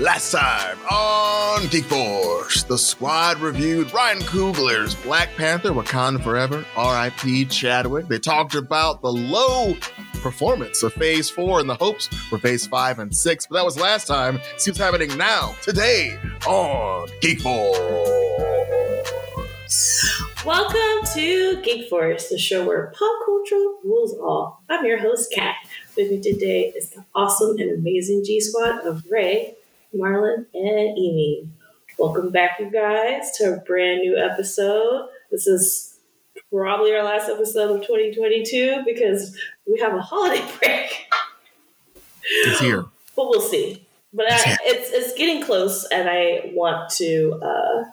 Last time on Geek Force, the squad reviewed Ryan Coogler's Black Panther Wakanda Forever, R.I.P. Chadwick. They talked about the low performance of Phase 4 and the hopes for Phase 5 and 6. But that was last time. See what's happening now, today on Geek Force. Welcome to Geek Force, the show where pop culture rules all. I'm your host, Kat. With me today is the awesome and amazing G Squad of Ray, Marlon, and Amy. Welcome back, you guys, to a brand new episode. This is probably our last episode of 2022 because we have a holiday break. It's here. But we'll see. But I, it's it's getting close, and I want to uh,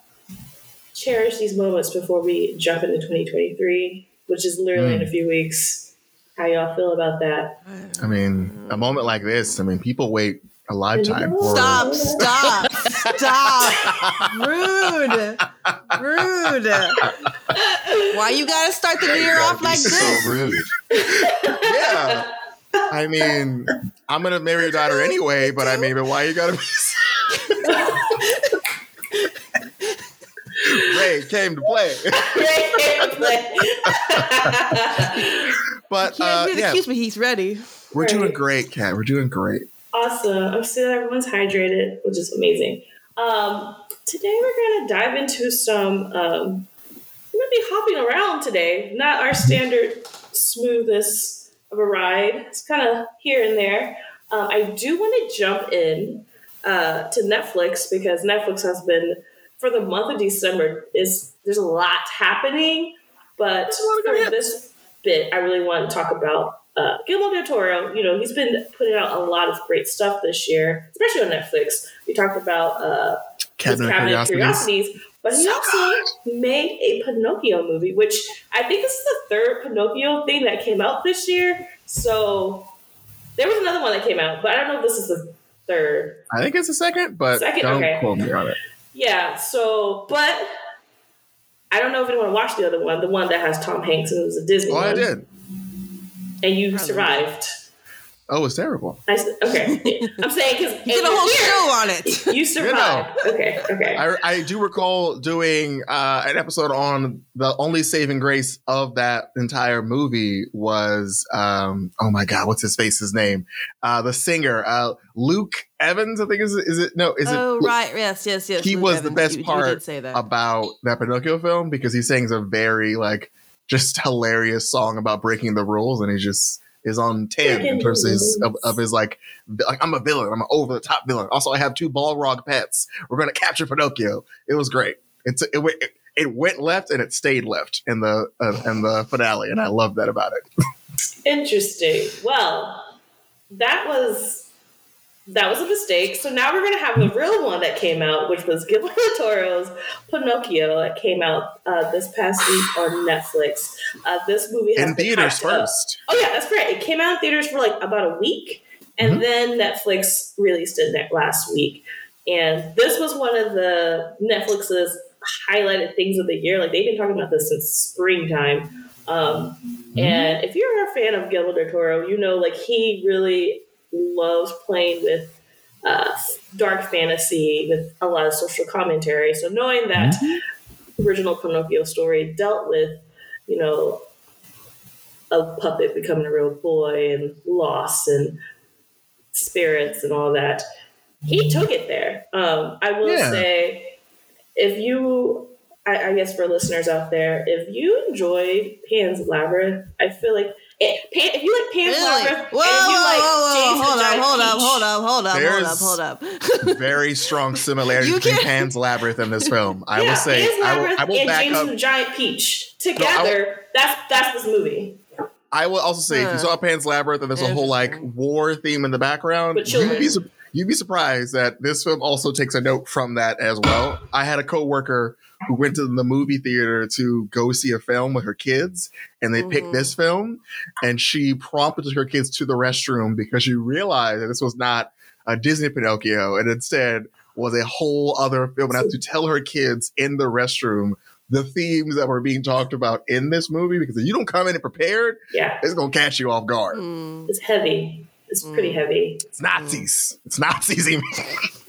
cherish these moments before we jump into 2023, which is literally in a few weeks. How y'all feel about that? I mean, a moment like this, I mean, people wait a lifetime for Stop, stop, stop. Rude. Rude. Why you gotta start the year off like so this? rude. yeah. I mean, I'm gonna marry your daughter anyway, but I mean, but why you gotta be Ray came to play. but uh, Can't yeah, excuse me, he's ready. we're doing great, Kat. We're doing great. Awesome. I'm that everyone's hydrated, which is amazing. Um, today we're gonna dive into some. Um, we're gonna be hopping around today. Not our standard smoothness of a ride. It's kind of here and there. Um, I do want to jump in uh, to Netflix because Netflix has been for the month of December. Is there's a lot happening, but lot of good for this bit, I really want to talk about uh, Guillermo del Toro. You know, he's been putting out a lot of great stuff this year, especially on Netflix. We talked about uh, his Cabinet, Cabinet of Curiosities. Curiosities, but he So also made a Pinocchio movie, which I think this is the third Pinocchio thing that came out this year. So there was another one that came out, but I don't know if this is the third. I think it's the second, but Second? don't Okay. quote me on it. Yeah, so but I don't know if anyone watched the other one, the one that has Tom Hanks and it was a Disney Oh, one. I did. And you Probably. survived. Oh, it's terrible. I s okay, I'm saying because You did a whole show on it. You survived. Okay, okay. I, I do recall doing uh, an episode on the only saving grace of that entire movie was um, oh my god, what's his face's name? Uh, the singer uh, Luke Evans, I think is it, is it no is oh it Oh right, yes, yes, yes. He Luke was the best You- you part did say that. about that Pinocchio film because he sings a very like just hilarious song about breaking the rules and he just is on 10 in terms of his, of, of his like, like I'm a villain I'm an over the top villain. Also I have two Balrog pets. We're gonna capture Pinocchio. It was great. It's it, it, it went left and it stayed left in the uh, in the finale and I love that about it. Interesting. Well, that was that was a mistake. So now we're gonna have the real one that came out, which was Guillermo del Toro's Pinocchio that came out uh, this past week on Netflix. Uh, this movie has in theaters hyped up. first Oh yeah, that's great. It came out in theaters for like about a week, and Mhm. then Netflix released it last week. And this was one of the Netflix's highlighted things of the year. Like they've been talking about this since springtime. Um, and if you're a fan of Guillermo del Toro, you know like he really loves playing with uh, dark fantasy with a lot of social commentary. So knowing that original Pinocchio story dealt with, you know, a puppet becoming a real boy and loss and spirits and all that. He took it there. Um, I will Yeah. say, if you, I, I guess for listeners out there, if you enjoyed Pan's Labyrinth, I feel like it, Pan, if you like Pan's Really? Labyrinth, Whoa, and if you whoa, like whoa, James whoa, hold up, Giant hold up, Peach- hold up, hold up, hold There's- up, hold up. very strong similarities between Pan's Labyrinth and this film I yeah, will say Pan's I will, Labyrinth I will and back James up and the Giant Peach together. that's that's this movie. I will also say, if you saw Pan's Labyrinth and there's a whole like war theme in the background, you'd be, su- you'd be surprised that this film also takes a note from that as well. I had a coworker who went to the movie theater to go see a film with her kids, and they picked Mhm. this film, and she prompted her kids to the restroom because she realized that this was not a Disney Pinocchio, and instead was a whole other film, and had to tell her kids in the restroom the themes that were being talked about in this movie because if you don't come in it prepared, Yeah, it's gonna catch you off guard. Mm. it's heavy. It's pretty Mm. heavy. It's Nazis. It's Nazis.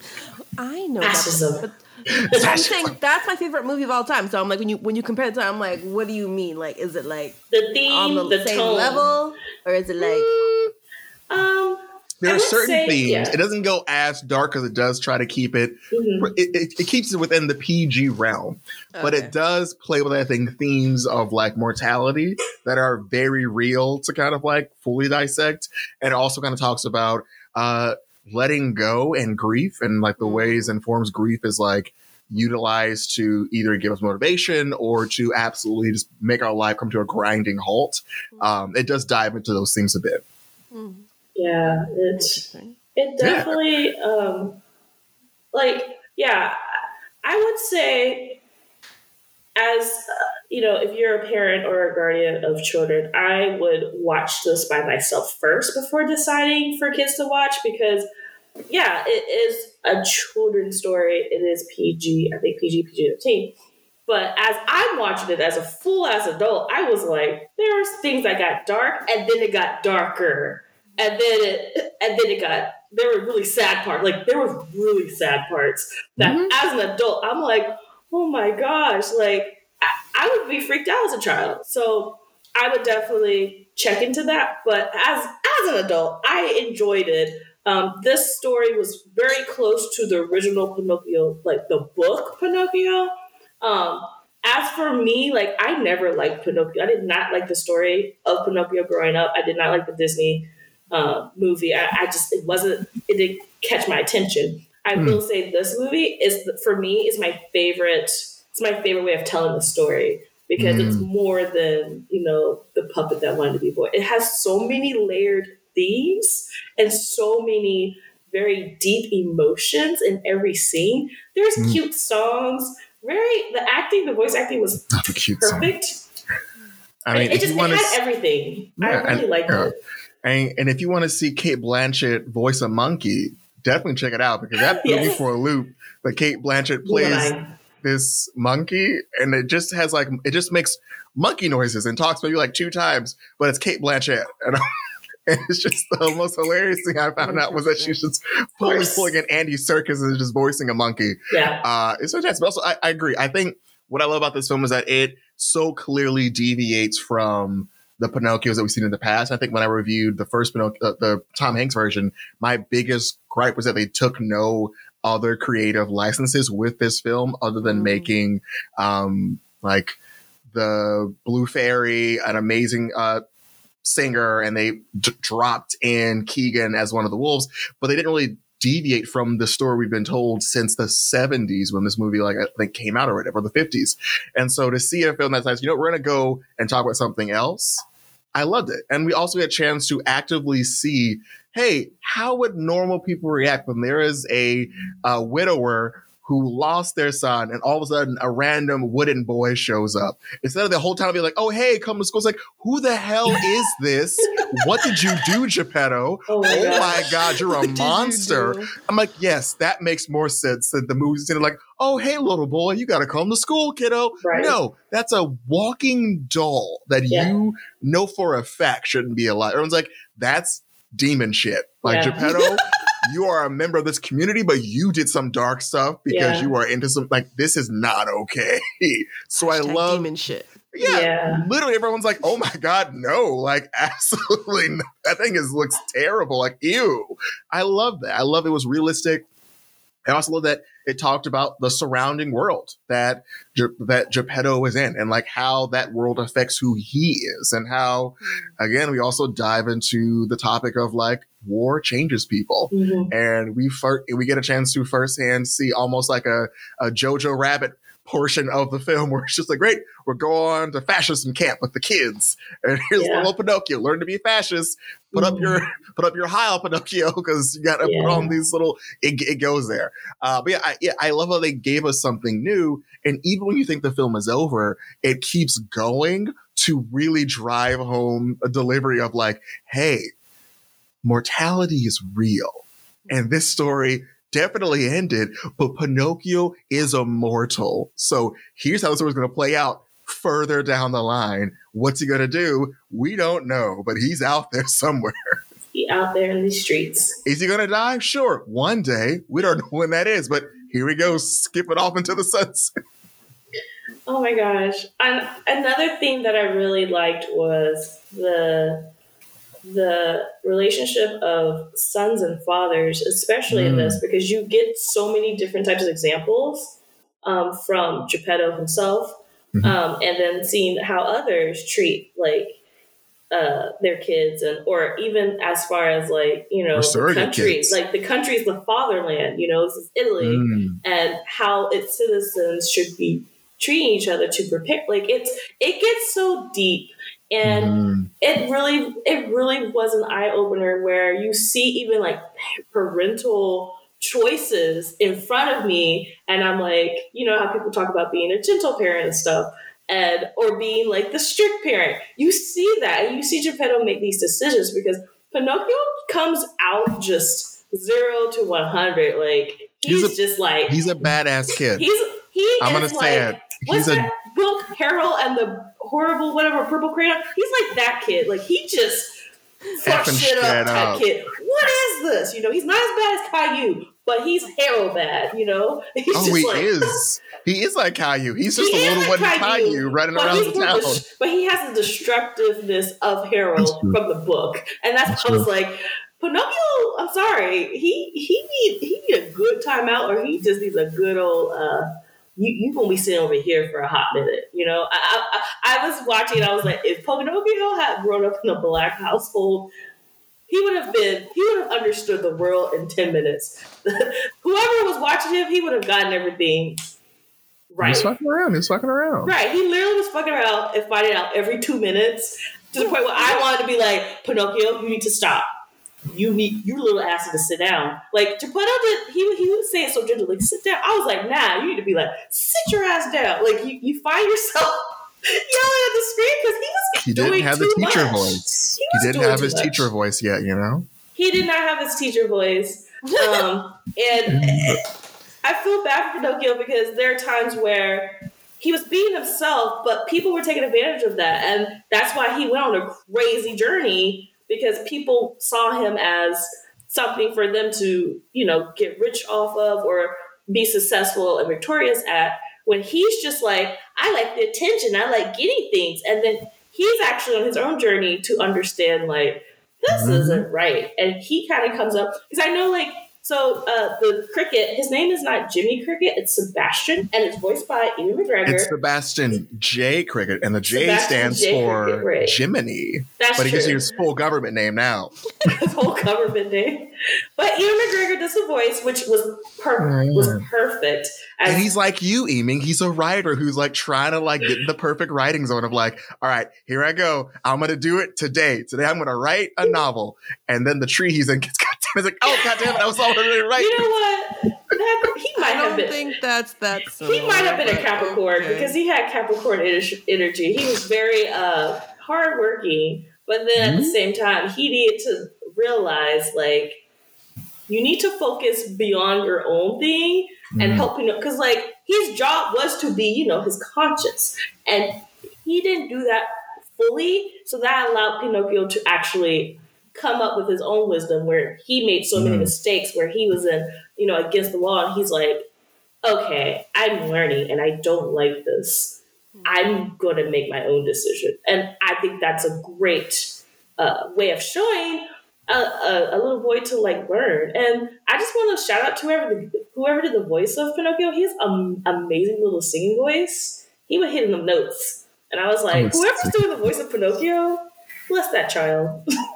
Amy. I know Fascism. that, but I'm saying that's my favorite movie of all time. So I'm like, when you when you compare it to, I'm like, what do you mean? Like, is it like The theme, on the, the, same tone. level, or is it like? Um, There I are certain say, themes. yeah. It doesn't go as dark as it does try to keep it. mhm. It, it, it keeps it within the PG realm, but it does play with I think themes of like mortality that are very real to kind of like fully dissect, and it also kind of talks about uh letting go and grief and like the Mm. ways and forms grief is like utilized to either give us motivation or to absolutely just make our life come to a grinding halt. Um, it does dive into those things a bit. Hmm, Yeah, it's interesting. it Yeah. definitely um like yeah, I would say as uh, you know, if you're a parent or a guardian of children, I would watch this by myself first before deciding for kids to watch because yeah, it is a children's story. It is PG, I think PG, PG 13. But as I'm watching it as a full ass adult, I was like, there are things that got dark and then it got darker. And then it and then it got there were really sad parts. Like there were really sad parts that Mhm. as an adult, I'm like, oh my gosh, like I, I would be freaked out as a child. So I would definitely check into that. But as as an adult, I enjoyed it. Um, this story was very close to the original Pinocchio, like the book Pinocchio. Um, as for me, like I never liked Pinocchio. I did not like the story of Pinocchio growing up. I did not like the Disney uh, movie. I, I just it wasn't. It didn't catch my attention. I Hmm. will say this movie is for me is my favorite. It's my favorite way of telling the story because it's more than you know the puppet that wanted to be boy. It has so many layered themes and so many very deep emotions in every scene. There's Mm. cute songs. Very the acting, the voice acting was cute song. perfect. I mean, it, just it had everything. I Yeah, really and- liked yeah. it. and, and if you want to see Cate Blanchett voice a monkey, definitely check it out because that Yes. for a loop. But Cate Blanchett plays this monkey, and it just has like it just makes monkey noises and talks maybe like two times, but it's Cate Blanchett, and, and it's just the most hilarious thing I found out was that she's just course. pulling an Andy Serkis and just voicing a monkey. Yeah. Uh, it's so fantastic. But also, I, I agree. I think what I love about this film is that it so clearly deviates from the Pinocchios that we've seen in the past. I think when I reviewed the first Pinocchio, uh, the Tom Hanks version, my biggest gripe was that they took no other creative licenses with this film other than Mm. making um, like the Blue Fairy an amazing uh, singer, and they d- dropped in Keegan as one of the wolves, but they didn't really deviate from the story we've been told since the 70s when this movie like I think came out or whatever, the 50s. And so to see a film that says, you know, we're gonna go and talk about something else, I loved it. And we also had a chance to actively see, hey, how would normal people react when there is a, a widower who lost their son and all of a sudden a random wooden boy shows up. Instead of the whole time being like, oh hey, come to school. It's like, who the hell is this? what did you do, Geppetto? Oh my Oh my god, you're a did you monster. I'm like, yes, that makes more sense than the movies. And like, oh, hey, little boy, you got to come to school, kiddo. Right. No, that's a walking doll that Yeah. you know for a fact shouldn't be alive. Everyone's like, that's demon shit. Like, Yeah. Geppetto, you are a member of this community, but you did some dark stuff because Yeah. you are into some, like, this is not okay. so I Hashtag love, demon shit. yeah, Yeah. literally everyone's like, oh my God, no, like absolutely no. That thing is looks terrible. Like, ew. I love that. I love it was realistic. I also love that it talked about the surrounding world that that Geppetto is in and like how that world affects who he is and how again we also dive into the topic of like war changes people Mhm. and we fir- we get a chance to firsthand see almost like a, a Jojo Rabbit portion of the film where it's just like, great, we're going to fascism camp with the kids, and here's Yeah. little Pinocchio, learn to be a fascist, put up Mhm. your put up your Heil Pinocchio because you got to Yeah. put on these little. It, it goes there, uh, but yeah I, yeah, I love how they gave us something new, and even when you think the film is over, it keeps going to really drive home a delivery of like, hey, mortality is real. And this story definitely ended, but Pinocchio is immortal. So here's how the story's going to play out further down the line. What's he going to do? We don't know, but he's out there somewhere. He out there in these streets. Is he gonna die? Sure, one day. We don't know when that is, but here we go, skipping off into the sunset. Oh my gosh! And another thing that I really liked was the the relationship of sons and fathers, especially mm. in this, because you get so many different types of examples um, from Geppetto himself, mm-hmm. um, and then seeing how others treat like uh, their kids, and or even as far as like you know country, kids. like the country's the fatherland. You know, this is Italy, mm. and how its citizens should be treating each other to prepare. Like it's it gets so deep and mm. it really it really was an eye-opener where you see even like parental choices in front of me and i'm like you know how people talk about being a gentle parent and stuff and or being like the strict parent. You see that and you see geppetto make these decisions because pinocchio comes out just zero to 100 like he's, he's a, just like he's a badass kid. He's he i'm gonna say it. he's a Will Carroll and the horrible whatever purple crayon. He's like that kid. Like he just fuck shit up type up. kid. What is this? You know, he's not as bad as Caillou, but he's Harold bad. You know, he's oh, he like, is. He is like Caillou. He's just he a little one Caillou, Caillou running around the town. but he has the destructiveness of Harold from the book, and that's, that's I was like. Pinocchio, I'm sorry, he he need he need a good timeout, or he just needs a good old uh, you you gonna be sitting over here for a hot minute. You know, I, I, I was watching. I was like, if Pinocchio had grown up in a black household, he would have been. He would have understood the world in ten minutes. Whoever was watching him, he would have gotten everything right. He's fucking around. He's fucking around. Right. He literally was fucking around and finding out every two minutes to the point where I wanted to be like, Pinocchio, you need to stop you need your little ass to sit down. Like Geppetto did, he he would say it so gentle, like sit down. I was like, nah, you need to be like, sit your ass down. Like you, you find yourself yelling at the screen because he was he didn't have the teacher much. voice. He, he didn't have his much. teacher voice yet, you know. He did not have his teacher voice, um, and I feel bad for Pinocchio because there are times where he was being himself, but people were taking advantage of that, and that's why he went on a crazy journey because people saw him as something for them to, you know, get rich off of or be successful and victorious at. When he's just like, I like the attention, I like getting things. And then he's actually on his own journey to understand, like, this mm-hmm. isn't right. And he kind of comes up, because I know, like, so uh, the cricket, his name is not Jimmy Cricket, it's Sebastian, and it's voiced by Ewan McGregor. It's Sebastian J. Cricket, and the J Sebastian stands J. for Cricket, right. Jiminy. That's but he true. gives you his full government name now. his whole government name. But Ewan McGregor does the voice, which was perfect. Was perfect. As- and he's like you, Eaming. He's a writer who's like trying to like get in the perfect writing zone of like, all right, here I go. I'm gonna do it today. Today I'm gonna write a novel. And then the tree he's in gets down. He's like, oh god damn it, I was already right. You know what? That, he might I have been. think that's that's. He might have been a Capricorn okay. because he had Capricorn energy. He was very uh hardworking, but then mm-hmm. at the mm-hmm. same time, he needed to realize like you need to focus beyond your own thing mm-hmm. and help you because like his job was to be you know his conscience and he didn't do that fully so that allowed pinocchio to actually come up with his own wisdom where he made so many mm-hmm. mistakes where he was in you know against the law and he's like okay i'm learning and i don't like this i'm going to make my own decision and i think that's a great uh, way of showing a, a, a, little boy to like learn. And I just want to shout out to whoever the, whoever did the voice of Pinocchio. He has an amazing little singing voice. He would hit the notes, and I was like, whoever's doing the voice of Pinocchio, bless that child.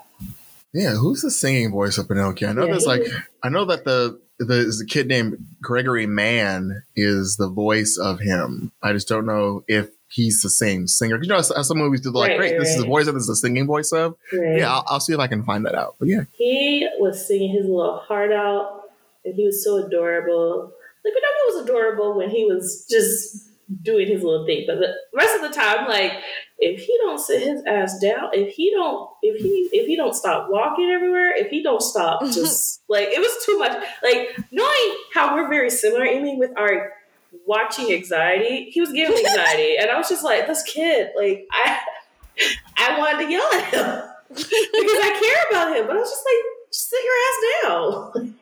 yeah, who's the singing voice of Pinocchio? I know yeah, there's like I know that the there's a kid named Gregory Mann is the voice of him. I just don't know if he's the same singer. You know, some movies do like, right, great, right, this right. is the voice of, this is the singing voice of. Yeah, I'll, I'll, see if I can find that out. But yeah, he was singing his little heart out, and he was so adorable. Like Pinocchio was adorable when he was just doing his little thing, but the rest of the time, like if he don't sit his ass down, if he don't, if he if he don't stop walking everywhere, if he don't stop, just like it was too much. Like knowing how we're very similar, Amy, with our watching anxiety. He was giving anxiety, and I was just like, this kid, like I, I wanted to yell at him because I care about him, but I was just like, just sit your ass down.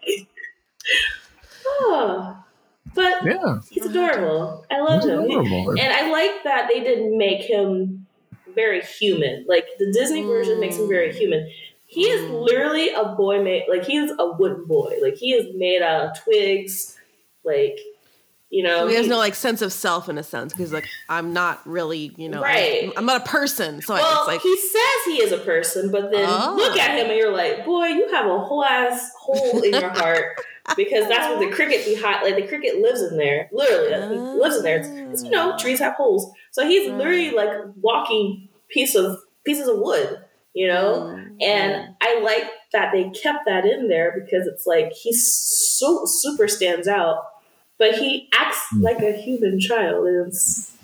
oh. But yeah, he's adorable. I love He's him. Adorable. and I like that they didn't make him very human. Like the Disney version makes him very mm. human. He is mm. literally a boy made like he is a wooden boy. Like he is made out of twigs. Like you know, So he has he- no like sense of self in a sense because like I'm not really you know Right. I'm, I'm not a person so well, it's like he says he is a person, but then Oh. look at him and you're like, boy, you have a whole ass hole in your heart because that's where the cricket be hot. like the cricket lives in there. Literally, he lives in there. It's, it's, you know, trees have holes, so he's literally like walking piece of pieces of wood, you know. Mm. And I like that they kept that in there because it's like he's so super stands out, but he acts Mm. like a human child. And it's,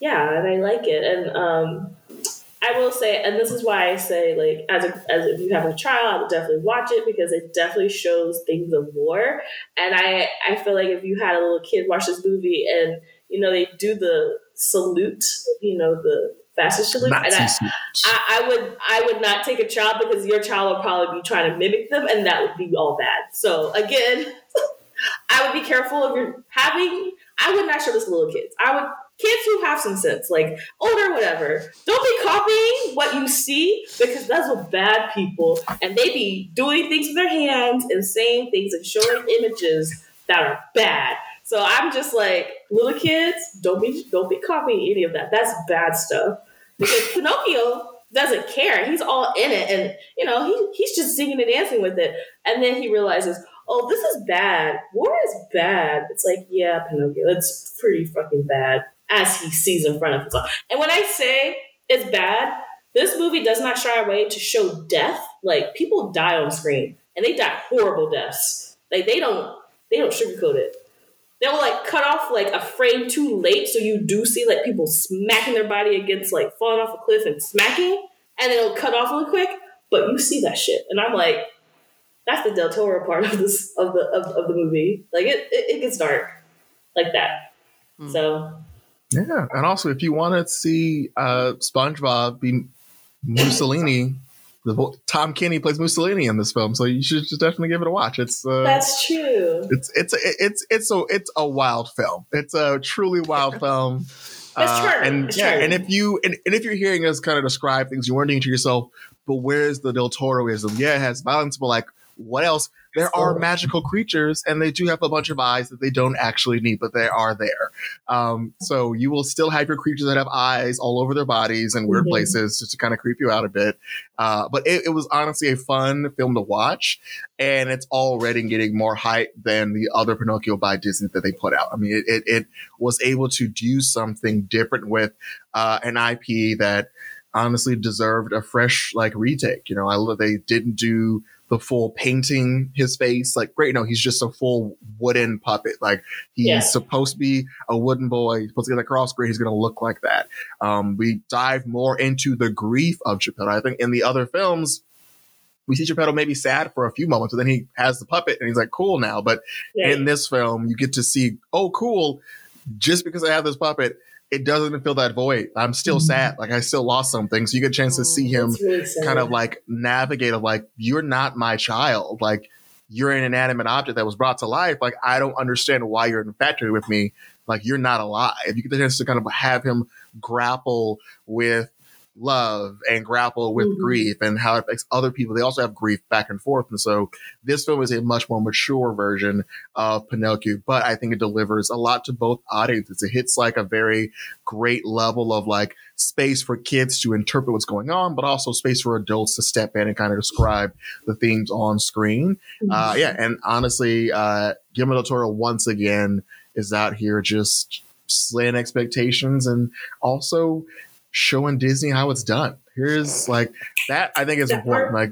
yeah, and I like it. And um, I will say, and this is why I say, like, as a, as if you have a child, I would definitely watch it because it definitely shows things of war. And I I feel like if you had a little kid watch this movie and you know they do the salute, you know the fastest salute, and I. I, I would I would not take a child because your child would probably be trying to mimic them, and that would be all bad. So again, I would be careful if you're having. I would not show this to little kids. I would kids who have some sense, like older, whatever. Don't be copying what you see because that's what bad people, and they be doing things with their hands and saying things and showing images that are bad. So I'm just like little kids, don't be don't be copying any of that. That's bad stuff because Pinocchio doesn't care. He's all in it, and you know he he's just singing and dancing with it. And then he realizes, oh, this is bad. War is bad. It's like, yeah, Pinocchio, it's pretty fucking bad. As he sees in front of himself. And when I say it's bad, this movie does not shy away to show death. Like people die on screen, and they die horrible deaths. Like they don't they don't sugarcoat it they will like cut off like a frame too late so you do see like people smacking their body against like falling off a cliff and smacking and then it'll cut off really quick but you see that shit and i'm like that's the del toro part of this of the of, of the movie like it, it, it gets dark like that Hmm. so Yeah, and also if you want to see uh, SpongeBob be Mussolini, the Tom Kenny plays Mussolini in this film, so you should just definitely give it a watch. It's uh, that's true it's it's it's it's a it's a wild film. It's a truly wild film. It's charming. and It's yeah, charming. and if you and, and if you're hearing us kind of describe things, you're wondering to yourself, but where's the Del Toroism? Yeah, it has violence, but like, what else? There are magical creatures, and they do have a bunch of eyes that they don't actually need, but they are there. Um, so you will still have your creatures that have eyes all over their bodies and weird Mhm. places, just to kind of creep you out a bit. Uh, but it, it was honestly a fun film to watch, and it's already getting more hype than the other Pinocchio by Disney that they put out. I mean, it it, it was able to do something different with uh, an IP that honestly deserved a fresh like retake. You know, I they didn't do the full painting his face. Like, great, no, he's just a full wooden puppet. Like he's Yeah. supposed to be a wooden boy. He's supposed to get across great. He's going to look like that. Um, we dive more into the grief of Geppetto. I think in the other films. We see Geppetto maybe sad for a few moments, but then he has the puppet and he's like cool now. But Yeah. in this film, you get to see, oh, cool. Just because I have this puppet, it doesn't fill that void. I'm still Mhm. sad. Like I still lost something. So you get a chance to see him really kind of like navigate of like, you're not my child. Like you're an inanimate object that was brought to life. Like I don't understand why you're infatuated with me. Like you're not alive. You get the chance to kind of have him grapple with love and grapple with Mhm. grief and how it affects other people. They also have grief back and forth. And so this film is a much more mature version of Pinocchio, but I think it delivers a lot to both audiences. It hits like a very great level of like space for kids to interpret what's going on, but also space for adults to step in and kind of describe the themes on screen. Uh, yeah, and honestly, uh, Guillermo del Toro once again is out here just slaying expectations and also showing Disney how it's done. Here's like that. I think is important. Like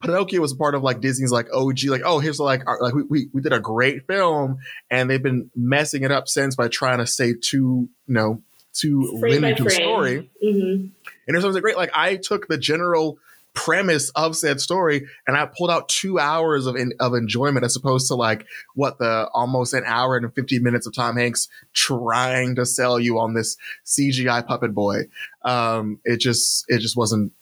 Pinocchio was part of like Disney's like OG, like oh here's like our, like we, we we did a great film, and they've been messing it up since by trying to stay too you know too Frame limited to frame. story. Mhm. And there's something great. Like I took the general premise of said story and I pulled out two hours of of enjoyment as opposed to like what the almost an hour and 15 minutes of Tom Hanks trying to sell you on this CGI puppet boy. Um, it just it just wasn't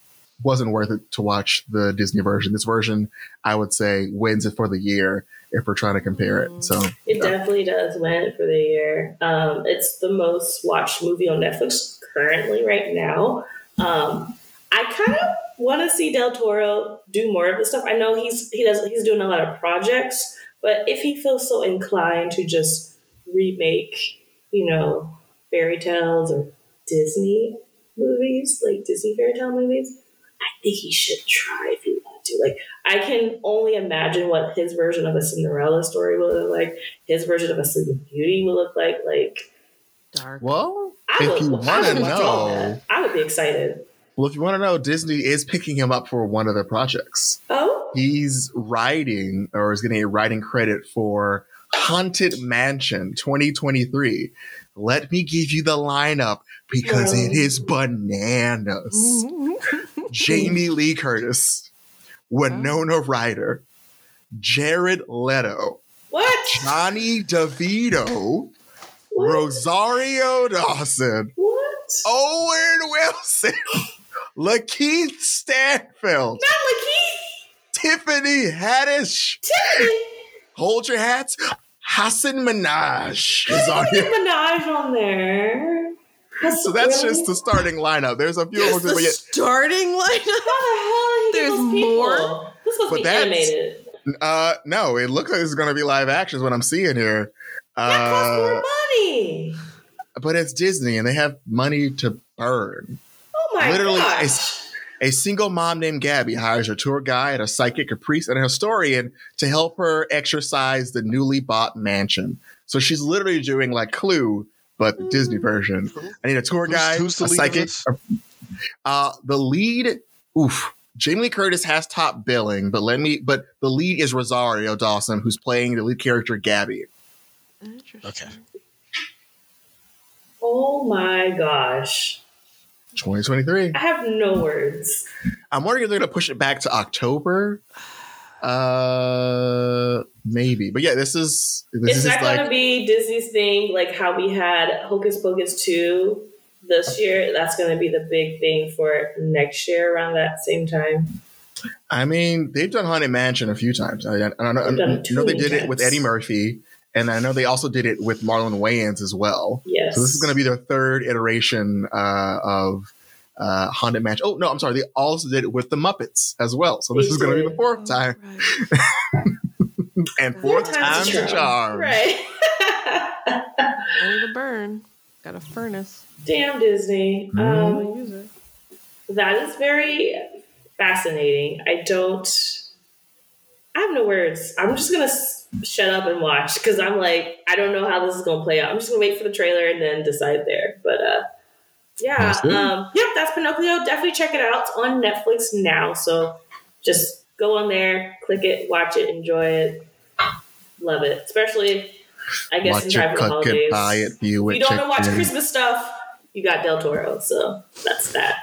wasn't worth it to watch the Disney version. This version, I would say, wins it for the year if we're trying to compare it. So It definitely does win for the year. Um, it's the most watched movie on Netflix currently right now. Um, I kind of want to see Del Toro do more of this stuff. I know he's he does he's doing a lot of projects, but if he feels so inclined to just remake, you know, fairy tales or Disney movies, like Disney fairy tale movies, I think he should try if he wanted to. Like, I can only imagine what his version of a Cinderella story will look like. His version of a Sleeping Beauty will look like. Like, Dark. well, I if would, you want to know. I would be excited. Well, if you want to know, Disney is picking him up for one of their projects. Oh, He's writing or is getting a writing credit for Haunted Mansion 2023. Let me give you the lineup because it is oh. bananas. Jamie Lee Curtis, Winona Ryder, Jared Leto, what? Johnny DeVito, What? Rosario Dawson, What? Owen Wilson, Lakeith Stanfield, Not Lakeith. Tiffany Haddish. Tiffany. Hold your hats. Hasan Minhaj is on Nicki here. Minaj on there. That's So that's really- just the starting lineup. There's a few That's of the them, but yet, starting lineup. How the hell did he get There's those people? more? This supposed But be that's- animated. uh, no, it looks like this is going to be live action. Is what I'm seeing here. That costs more Uh, money. but it's Disney, and they have money to burn. My literally, gosh. it's- A single mom named Gabby hires a tour guide, a psychic, a priest, and a historian to help her exorcise the newly bought mansion. So she's literally doing like Clue, but the Disney version. I need a tour guide, who's the a psychic. this? Uh, the lead, oof. Jamie Lee Curtis has top billing, but let me. But the lead is Rosario Dawson, who's playing the lead character Gabby. Okay. oh my gosh. 2023. I have no words. I'm wondering if they're going to push it back to October. Uh, maybe. But yeah, this is this It's is not like going to be Disney's thing, like how we had Hocus Pocus 2 this year. That's going to be the big thing for next year around that same time. I mean, they've done Haunted Mansion a few times. I, I, I know, I it know they did it with. Eddie Murphy, and I know they also did it with Marlon Wayans as well. Yes. So this is going to be their third iteration uh, of uh, Haunted Mansion. Oh no, I'm sorry. They also did it with the Muppets as well. So this They is going to be the fourth time and fourth Four times time's a charm. Right. Ready to burn. Got a furnace. Damn Disney. Mhm. Um, use it. that is very fascinating. I don't. I have no words. I'm just gonna s- shut up and watch because I'm like, I don't know how this is gonna play out. I'm just gonna wait for the trailer and then decide there. But uh, yeah, That's um, yep, that's Pinocchio. Definitely check it out. It's on Netflix now, so just go on there, click it, watch it, enjoy it, love it. Especially, I guess, Watch in time for the it, holidays. buy it, view it, you don't want to watch in. Christmas stuff, you got Del Toro, so that's that.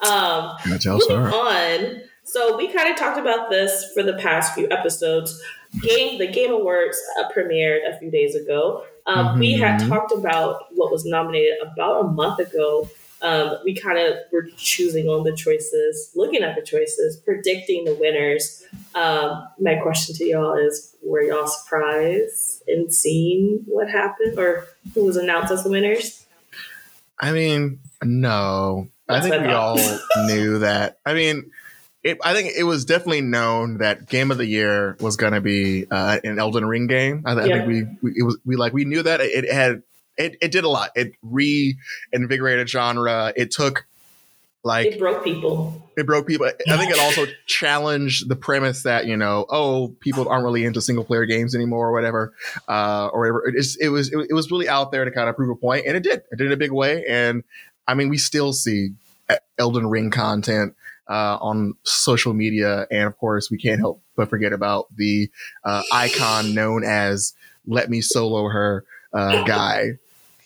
Um, moving on. So we kind of talked about this for the past few episodes. Game the Game Awards uh, premiered a few days ago. Um, We had talked about what was nominated about a month ago. Um, we kind of were choosing on the choices, looking at the choices, predicting the winners. Um, my question to y'all is: Were y'all surprised in seeing what happened or who was announced as the winners? I mean, no. I think we all knew that. I mean, it, I think it was definitely known that Game of the Year was going to be uh, an Elden Ring game. I, th- I think we, we it was we like we knew that it, had it, it did a lot. It reinvigorated genre. It took like It broke people. it broke people. I think it also challenged the premise that you know, oh, people aren't really into single player games anymore, or whatever, uh, or whatever. It, is- it was it, it was really out there to kind of prove a point, and it did. It did in a big way. And I mean, we still see Elden Ring content uh, on social media, and of course, we can't help but forget about the uh, icon known as "Let Me Solo Her" uh, guy,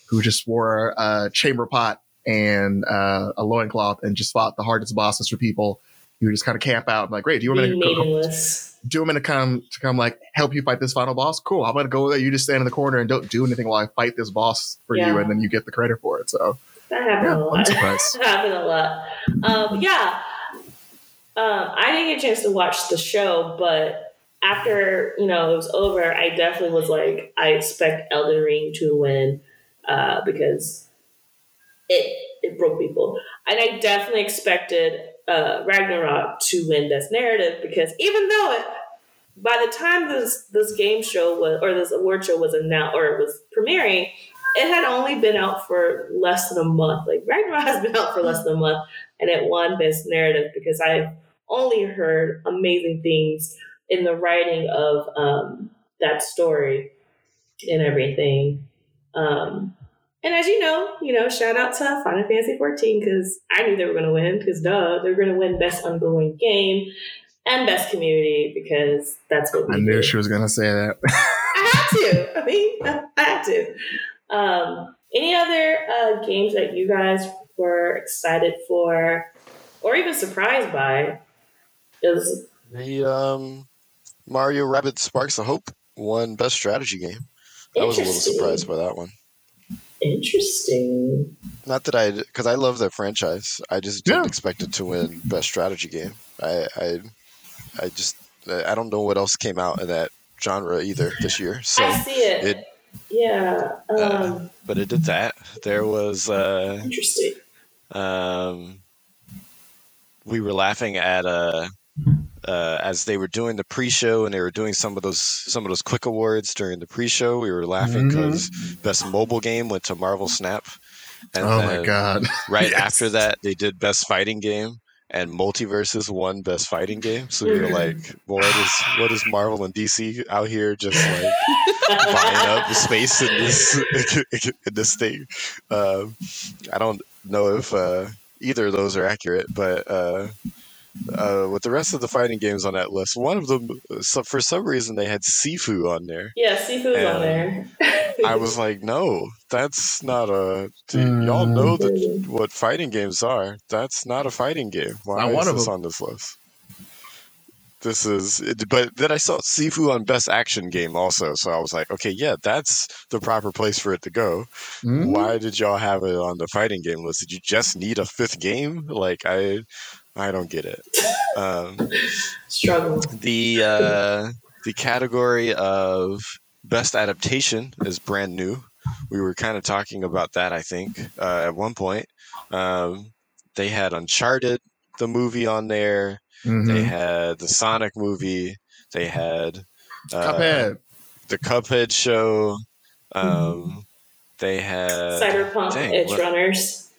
who just wore a chamber pot and uh, a loincloth and just fought the hardest bosses for people. You just kind of camp out. I'm like, great. Do you want me to, maidenless. do you want me to come to come like help you fight this final boss? Cool. I'm gonna go there. You just stand in the corner and don't do anything while I fight this boss for you, and then you get the credit for it. So That happened yeah, a I'm lot. surprised. that happened a lot. Um, yeah. Um, I didn't get a chance to watch the show, but after you know it was over, I definitely was like, I expect Elden Ring to win uh, because it it broke people, and I definitely expected uh, Ragnarok to win Best Narrative because even though it, by the time this this game show was or this award show was announced or it was premiering, it had only been out for less than a month. Like Ragnarok has been out for less than a month, and it won Best Narrative because I've only heard amazing things in the writing of um, that story and everything. Um, and as you know, you know, shout out to Final Fantasy 14 because I knew they were going to win because duh, they're going to win Best Ongoing Game and Best Community because that's what I knew did. she was going to say that. I had to. I mean, I had to. Um, any other uh, games that you guys were excited for or even surprised by? Is the um, Mario Rabbids Sparks of Hope won Best Strategy Game. I was a little surprised by that one. Interesting. Not that I, because I love that franchise. I just didn't yeah. expect it to win Best Strategy Game. I, I, I just, I don't know what else came out in that genre either this year. So I see it. it yeah. Uh, um, uh, but it did that. There was uh, interesting. Um, we were laughing at uh, uh, as they were doing the pre-show and they were doing some of those some of those quick awards during the pre-show. We were laughing because mm-hmm. best mobile game went to Marvel Snap. And oh my god! right yes. after that, they did best fighting game, and MultiVersus won best fighting game. So we were like, "What is what is Marvel and DC out here just like buying up the space in this in this thing?" Um, I don't know if uh, either of those are accurate, but uh, uh, with the rest of the fighting games on that list, one of them, so for some reason, they had Sifu on there. Yeah, Sifu's on there. I was like, no, that's not a. y'all know that mm. what fighting games are. That's not a fighting game. Why is this on this list? This is, but then I saw Sifu on Best Action Game also, so I was like, okay, yeah, that's the proper place for it to go. Mm-hmm. Why did y'all have it on the fighting game list? Did you just need a fifth game? Like I, I don't get it. Um, Struggle. The uh, the category of best adaptation is brand new. We were kind of talking about that, I think, uh, at one point. Um, they had Uncharted, the movie on there. Mm-hmm. They had the Sonic movie. They had uh, Cuphead. the Cuphead show. Um, mm-hmm. They had Cyberpunk dang, Edge what, Runners.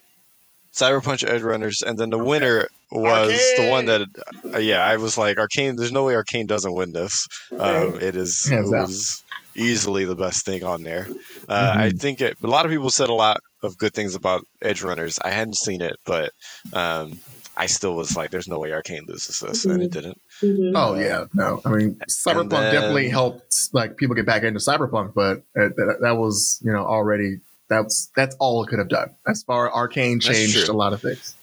Cyberpunk Edge Runners, and then the winner was Arcane. the one that, uh, yeah, I was like, Arcane. There's no way Arcane doesn't win this. Um, it is it was easily the best thing on there. Uh, mm-hmm. I think it, a lot of people said a lot of good things about Edge Runners. I hadn't seen it, but um, I still was like, "There's no way Arcane loses this," mm-hmm. and it mm-hmm. didn't. Mm-hmm. Oh yeah, no. I mean, Cyberpunk then, definitely helped like people get back into Cyberpunk, but it, that, that was you know already that's that's all it could have done. As far Arcane changed a lot of things.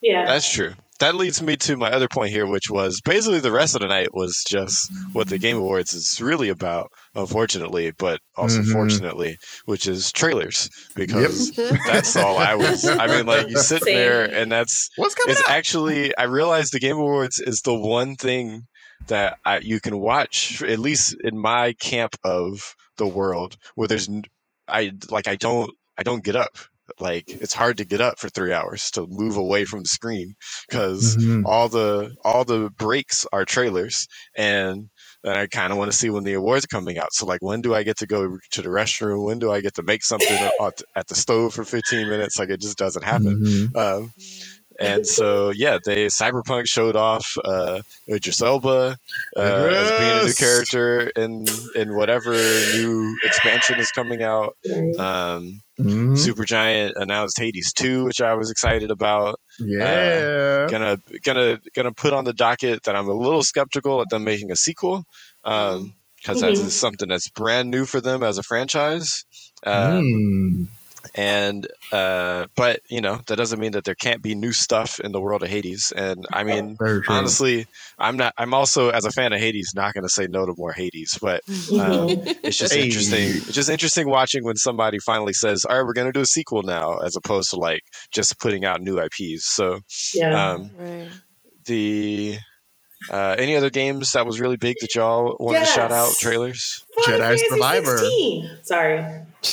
Yeah, that's true that leads me to my other point here, which was basically the rest of the night was just what the Game Awards is really about, unfortunately, but also mm-hmm. fortunately, which is trailers because yep. that's all I was. I mean, like you sit there and that's what's coming. It's actually I realized the Game Awards is the one thing that I, you can watch, at least in my camp of the world, where there's I like I don't I don't get up like it's hard to get up for three hours to move away from the screen because mm-hmm. all the all the breaks are trailers and and I kind of want to see when the awards are coming out. So like, when do I get to go to the restroom? When do I get to make something at the stove for 15 minutes? Like it just doesn't happen. Mm-hmm. Um, and so yeah, they Cyberpunk showed off uh, Idris Elba uh, as being a new character in in whatever new expansion is coming out. Um, mm-hmm. Supergiant announced Hades two, which I was excited about. Yeah, uh, gonna gonna gonna put on the docket that I'm a little skeptical at them making a sequel. Um, because mm-hmm. that is something that's brand new for them as a franchise. Um, mm and uh, but you know that doesn't mean that there can't be new stuff in the world of Hades. And I mean, honestly, I'm not. I'm also as a fan of Hades, not going to say no to more Hades. But um, it's just hey. interesting. It's just interesting watching when somebody finally says, "All right, we're going to do a sequel now," as opposed to like just putting out new IPs. So yeah. Um, right the uh, any other games that was really big that y'all wanted to shout out trailers? Final Jedi Fantasy Survivor. 16. Sorry.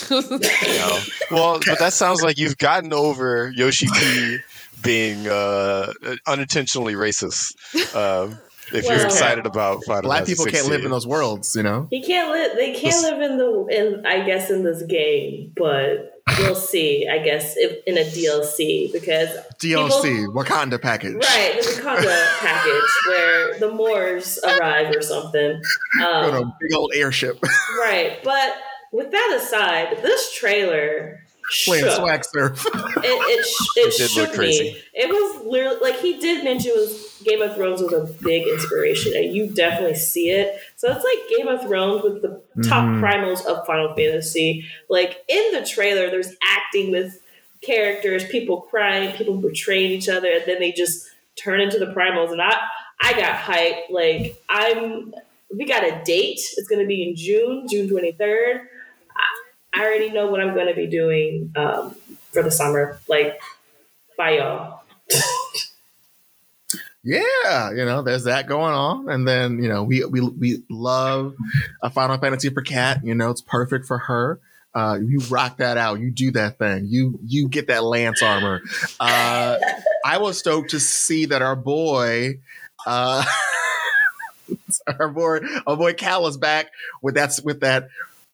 No. Well, but that sounds like you've gotten over Yoshi P being uh, unintentionally racist. Um, if you're excited about Final Black Fantasy people can't live in those worlds, you know. He can't live. They can't live in the in. I guess in this game, but we'll see. I guess if in a DLC because DLC Wakanda package. right, a Wakanda package where the Moors arrive or something. On a Um, big old airship right, but with that aside, this trailer playing shook. swag surf. it it, sh- it, It did shook look crazy. me. It was literally like he did mention was Game of Thrones was a big inspiration, and you definitely see it. So it's like Game of Thrones with the top Mhm. primals of Final Fantasy. Like in the trailer, there's acting with characters, people crying, people betraying each other, and then they just turn into the primals. And I I got hyped. Like I'm. We got a date. It's going to be in June, June 23rd. I already know what I'm going to be doing um, for the summer. Like, bye, y'all. yeah, you know, there's that going on, and then you know, we we we love a Final Fantasy for Kat. You know, it's perfect for her. Uh, you rock that out. You do that thing. You you get that lance armor. Uh, I was stoked to see that our boy, uh, our boy, our boy Cal is back with that with that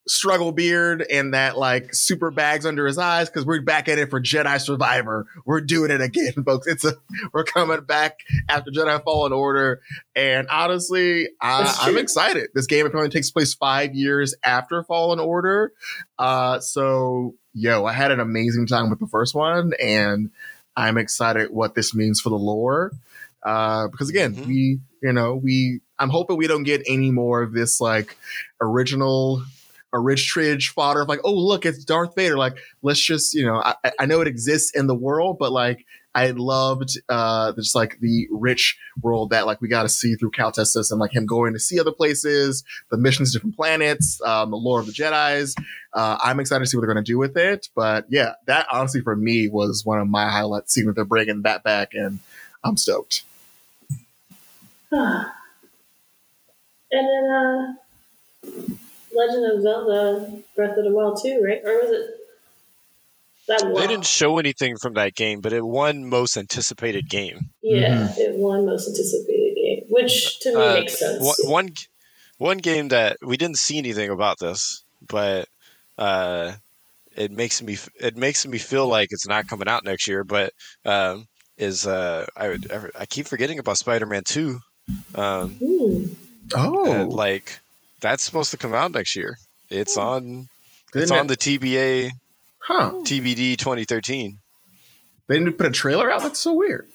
struggle beard and that like super bags under his eyes because we're back at it for Jedi Survivor. We're doing it again, folks. It's a we're coming back after Jedi Fallen Order, and honestly, I, I'm excited. This game apparently takes place five years after Fallen Order, uh, so yo, I had an amazing time with the first one, and I'm excited what this means for the lore. Uh, because again, Mhm. we, you know, we, I'm hoping we don't get any more of this like original, a rich tridge fodder of like, oh, look, it's Darth Vader. Like, let's just, you know, I, I know it exists in the world, but like, I loved uh just like the rich world that like we got to see through Cal Kestis and like him going to see other places, the missions different planets, um, the lore of the Jedi's. Uh, I'm excited to see what they're going to do with it. But yeah, that honestly for me was one of my highlights, seeing that they're bringing that back, and I'm stoked. And then uh Legend of Zelda Breath of the Wild 2, right? Or was it that one? They didn't show anything from that game, but it won most anticipated game. yeah, it won most anticipated game, which to me Uh, makes sense. One, one, one game that we didn't see anything about this, but uh, it makes me it makes me feel like it's not coming out next year. But um, is uh, I would I keep forgetting about Spider Man Two. Um, Hmm. Oh, like that's supposed to come out next year. It's on it's Didn't on it- the TBA huh? TBD 2013. They didn't put a trailer out. That's so weird.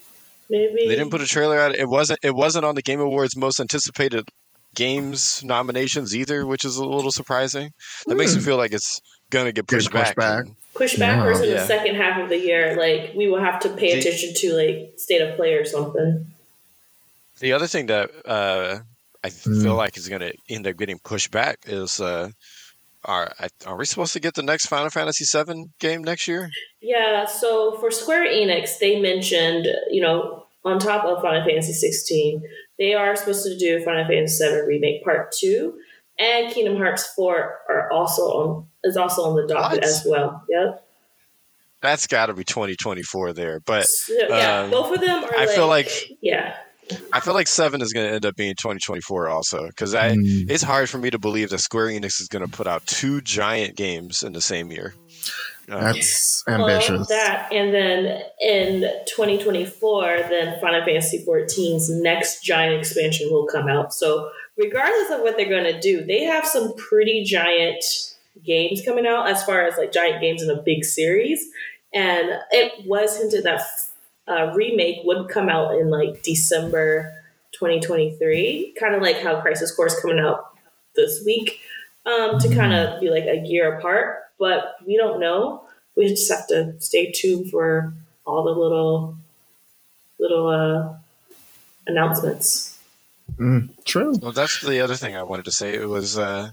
Maybe They didn't put a trailer out. It wasn't. It wasn't on the Game Awards most anticipated games nominations either, which is a little surprising. That makes me Hmm. feel like it's gonna get Get pushed, pushed back. back. push back Yeah. or is it Yeah. the second half of the year? Like we will have to pay The- attention to like state of play or something. The other thing that uh, I Hmm. feel like is gonna end up getting pushed back is. Uh, are are we supposed to get the next Final Fantasy VII game next year? Yeah, so for Square Enix, they mentioned, you know, on top of Final Fantasy 16, they are supposed to do Final Fantasy 7 Remake Part 2, and Kingdom Hearts 4 are also on is also on the docket What? as well. Yep. That's got to be 2024 there, but So, yeah, um, both of them are I feel like yeah. I feel like seven is going to end up being 2024 also because I Mm. it's hard for me to believe that Square Enix is going to put out two giant games in the same year. Um, That's Well, ambitious. that and then in 2024, then Final Fantasy 14's next giant expansion will come out. So regardless of what they're going to do, they have some pretty giant games coming out as far as like giant games in a big series. And it was hinted that uh, remake would come out in like December 2023, kind of like how Crisis Core is coming out this week, um, to kind of be like a year apart. But we don't know. We just have to stay tuned for all the little little uh, announcements. Mm, true. Well, that's the other thing I wanted to say. It was uh,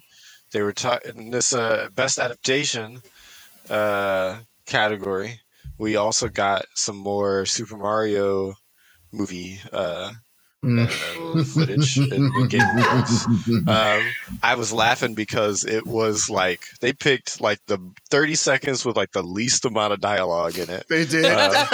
they were talking in this uh, best adaptation uh, category. We also got some more Super Mario movie uh, Mm. uh, footage in, in Game Um, I was laughing because it was like they picked like the 30 seconds with like the least amount of dialogue in it. They did. Uh,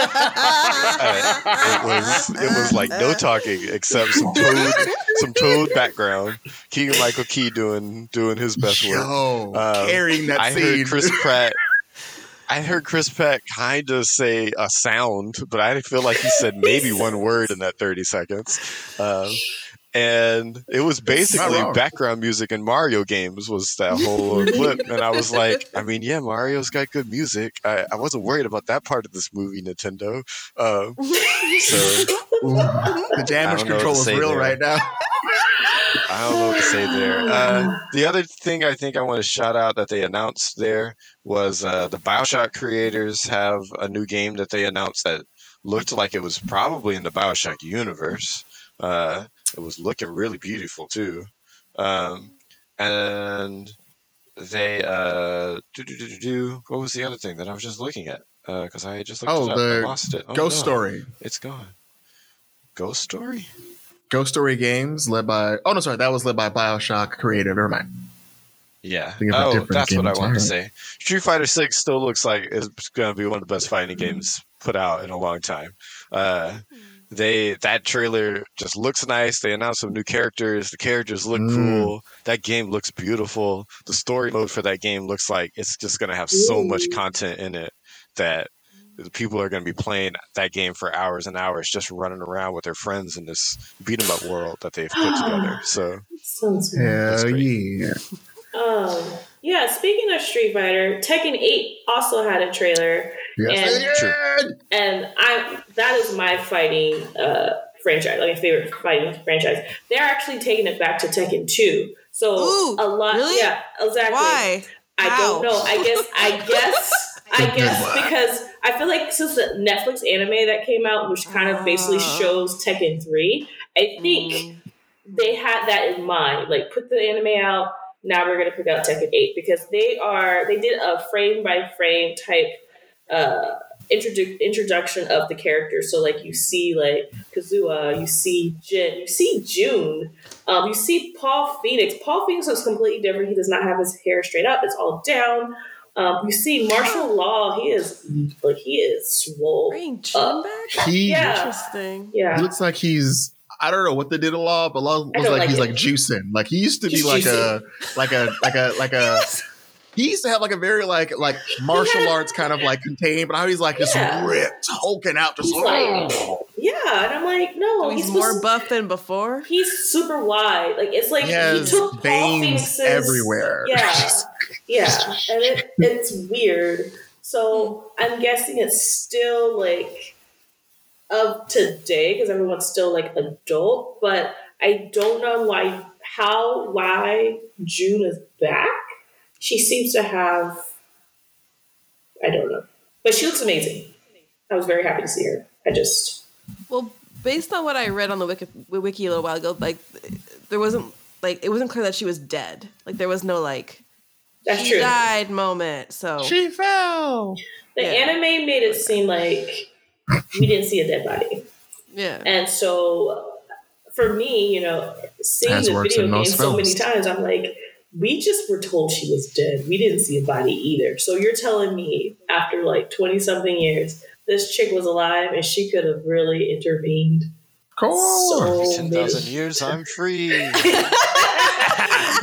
it was it was like no talking except some toad some toad background. Keegan Michael Key doing doing his best work. Yo, Um, carrying that I scene. heard Chris Pratt. I heard Chris Peck kind of say a sound, but I feel like he said maybe one word in that 30 seconds. Um, and it was basically background music in Mario games was that whole clip. And I was like, I mean, yeah, Mario's got good music. I, I wasn't worried about that part of this movie, Nintendo. Um, so the damage I don't know what control is real there. right now. I don't know what to say there. Uh, the other thing I think I want to shout out that they announced there was uh, the Bioshock creators have a new game that they announced that looked like it was probably in the Bioshock universe. Uh, it was looking really beautiful too. Um, and they uh, do, do, do, do, do. What was the other thing that I was just looking at? Because I just looked Oh, it up the and lost it. Oh, Ghost no. Story. It's gone. Ghost Story. Ghost Story Games, led by. Oh no, sorry, that was led by Bioshock Creative. Never mind. Yeah. Think of a Oh, that's what I wanted to say. Street Fighter Six still looks like it's going to be one of the best fighting games put out in a long time. Uh, they that trailer just looks nice. They announced some new characters. The characters look Mm. cool. That game looks beautiful. The story mode for that game looks like it's just going to have so much content in it that the people are going to be playing that game for hours and hours, just running around with their friends in this beat 'em up world that they've put together. So Sounds Hell yeah! Um, yeah, speaking of Street Fighter, Tekken 8 also had a trailer, Yes, And- and I that is my fighting uh, franchise, like my favorite fighting franchise. They're actually taking it back to Tekken 2. So Ooh, a lot, really? yeah, exactly. Why? I How? don't know. I guess. I guess. I guess one. because I feel like since the Netflix anime that came out, which kind of basically Ah. shows Tekken 3, I think Mm. they had that in mind. Like, put the anime out. Now we're gonna pick out Tekken 8 because they are they did a frame by frame type uh introdu- introduction of the characters. So like you see like Kazuya, you see Jin, you see June, um, you see Paul Phoenix. Paul Phoenix looks completely different. He does not have his hair straight up; it's all down. Um, you see Marshall Law. He is like he is swole. Bring Jin Uh, back? He, Yeah. Interesting. he Yeah, looks like he's. I don't know what they did a law, but Law I looks like, like he's it. like juicing. Like he used to be He's like a like a like a like a. He used to have like a very like like martial had- arts kind of like contained, but now he's like just Yeah. ripped, hulking out, just He's like- yeah, and I'm like, no, So he's, he's more supposed- buff than before. He's super wide. Like it's like he he, took Paul veins Phoenix's everywhere. Yeah, yeah, and it, it's weird. So I'm guessing it's still like of today because everyone's still like adult, but I don't know why how why June is back. She seems to have I don't know, but she looks amazing. I was very happy to see her. I just Well, based on what I read on the wiki, wiki a little while ago, like there wasn't like it wasn't clear that she was dead. Like there was no like that's she true. died moment. So She fell. The Yeah. anime made it seem like we didn't see a dead body. yeah, And so for me, you know, seeing As the video game so many times, I'm like, we just were told she was dead. We didn't see a body either. So you're telling me after like 20 something years, this chick was alive and she could have really intervened. Cool. So ten many- thousand years, I'm free.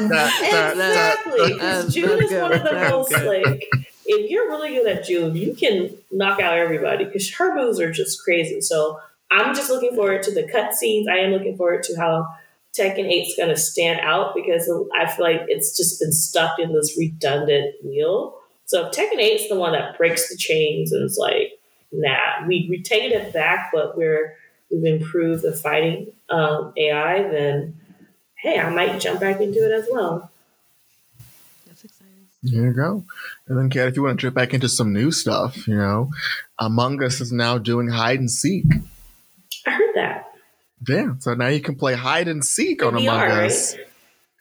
exactly. 'cause That's- June is one of the most like. If you're really good at June, you can knock out everybody because her moves are just crazy. So I'm just looking forward to the cutscenes. I am looking forward to how Tekken 8 is going to stand out because I feel like it's just been stuck in this redundant wheel. So if Tekken 8 is the one that breaks the chains and it's like, nah, we we taken it back, but we're we've improved the fighting um, AI, then hey, I might jump back into it as well. that's exciting. There you go. And then, Kat, if you want to trip back into some new stuff, you know, Among Us is now doing hide and seek. I heard that. Yeah, so now you can play hide and seek on In Among VR, right? Us.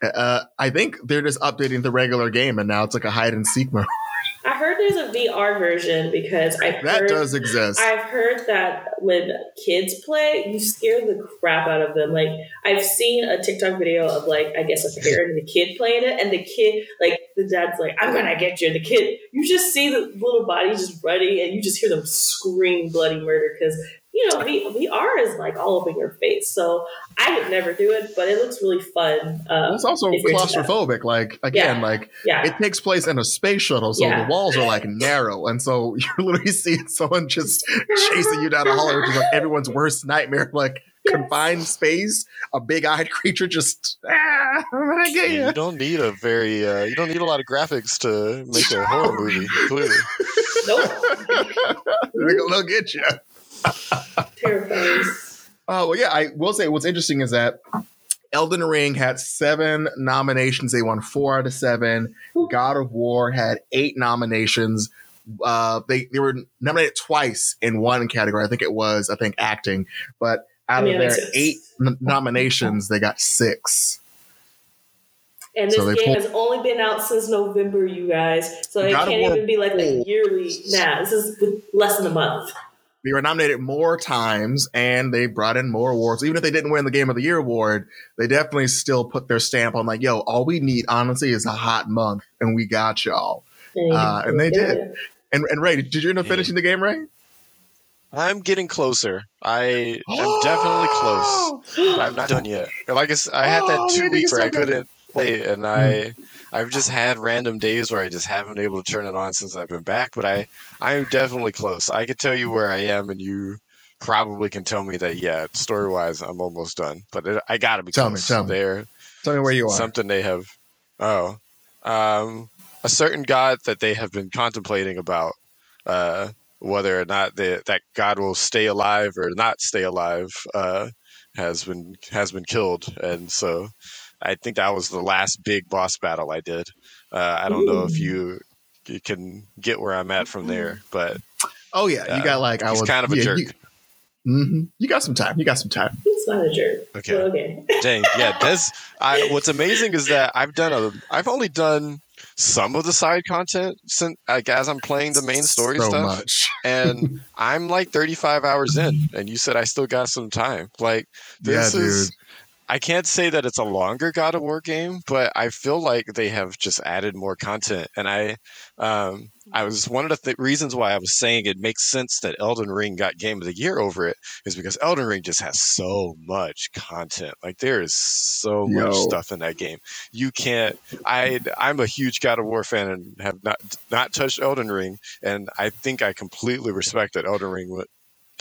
Uh, I think they're just updating the regular game, and now it's like a hide and seek mode. I heard there's a VR version because I've That heard, does exist. I've heard that when kids play, you scare the crap out of them. Like I've seen a TikTok video of like I guess a parent and a kid playing it, and the kid like the dad's like, "I'm gonna get you." The kid, you just see the little body just running, and you just hear them scream bloody murder because you know v- VR is like all over your face. So I would never do it, but it looks really fun. Uh, it's also if you're into that. claustrophobic. Like again, Yeah. like yeah, it takes place in a space shuttle, so Yeah. the walls are like narrow, and so you're literally seeing someone just chasing you down a hallway, which is like everyone's worst nightmare. Like Yes. confined space, a big-eyed creature just ah, I'm gonna get You you. don't need a very uh, you don't need a lot of graphics to make a horror movie. Clearly, nope, They'll they'll get you. terrifying. Oh well, yeah. I will say what's interesting is that Elden Ring had seven nominations. They won four out of seven. God of War had eight nominations. Uh, they they were nominated twice in one category. I think it was I think acting, but out Yeah, of their eight n- nominations, they got six. And this So game pulled- has only been out since November, you guys. So it God can't even be like a yearly. Nah, this is less than a month. They were nominated more times, and they brought in more awards. Even if they didn't win the Game of the Year award, they definitely still put their stamp on like, yo, all we need honestly is a hot month, and we got y'all. Uh, and they did. And and Ray, did you end up finishing the game, Ray? I'm getting closer. I am definitely close. I'm not done yet. Like I, s- I had Oh, that two man, weeks where so I couldn't play, and I I've just had random days where I just haven't been able to turn it on since I've been back. But I I am definitely close. I can tell you where I am, and you probably can tell me that yeah, story wise, I'm almost done. But it, I gotta be Tell me, close. tell me. Tell me where you are. something they have. Oh, um, a certain god that they have been contemplating about uh, whether or not they, that god will stay alive or not stay alive uh, has been has been killed, and so I think that was the last big boss battle I did. Uh, I don't know if you, you can get where I'm at from there, but oh yeah, you uh, got like I was kind of a yeah, jerk. You, Mhm. You got some time. You got some time. He's not a jerk. Okay. But okay. Dang, yeah. Des, I, what's amazing is that I've done a, I've only done some of the side content since, like, as I'm playing the main story so stuff, much. and I'm like 35 hours in, and you said I still got some time. Like, Yeah, this dude. is. I can't say that it's a longer God of War game, but I feel like they have just added more content, and I, um, I was one of the th- reasons why I was saying it makes sense that Elden Ring got Game of the Year over it is because Elden Ring just has so much content. Like there is so much stuff in that game. You can't. I I'm a huge God of War fan and have not not touched Elden Ring, and I think I completely respect that Elden Ring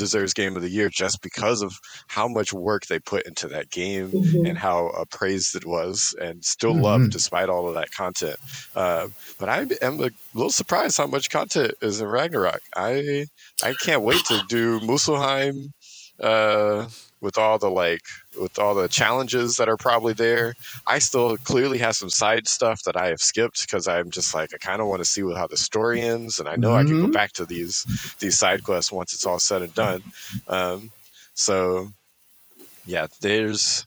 deserves Game of the Year just because of how much work they put into that game Mhm. and how appraised it was and still Mhm. loved despite all of that content. Uh, but I am a little surprised how much content is in Ragnarok. I I can't wait to do Muspelheim uh, with all the like with all the challenges that are probably there. I still clearly have some side stuff that I have skipped because I'm just like I kind of want to see how the story ends, and I know I can go Mhm. back to these these side quests once it's all said and done. Um, so yeah, there's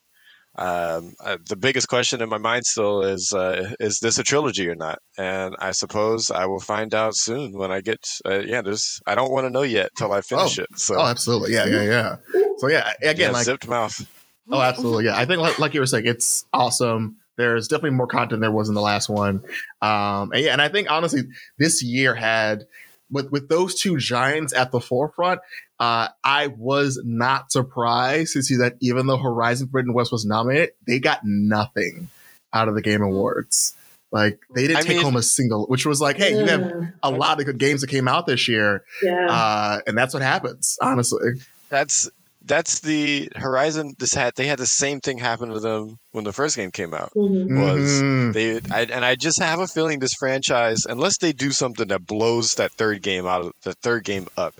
um, uh, the biggest question in my mind still is uh, is this a trilogy or not? And I suppose I will find out soon when I get. Uh, yeah, there's. I don't want to know yet till I finish it. So Oh, absolutely. Yeah, yeah, yeah. So yeah, again, yeah, like zipped mouth. Oh, absolutely. Yeah. I think, like, like you were saying, it's awesome. There's definitely more content there was in the last one. Um, and yeah, and I think honestly, this year had with with those two giants at the forefront. Uh, I was not surprised to see that even though Horizon Forbidden West was nominated, they got nothing out of the Game Awards. Like they didn't I take mean- home a single, which was like, hey, you have a lot of good games that came out this year, Yeah. uh, and that's what happens. Honestly, That's that's the Horizon. This had they had the same thing happen to them when the first game came out. Mhm. was Mhm. they I, and I just have a feeling this franchise, unless they do something that blows that third game out of the third game up,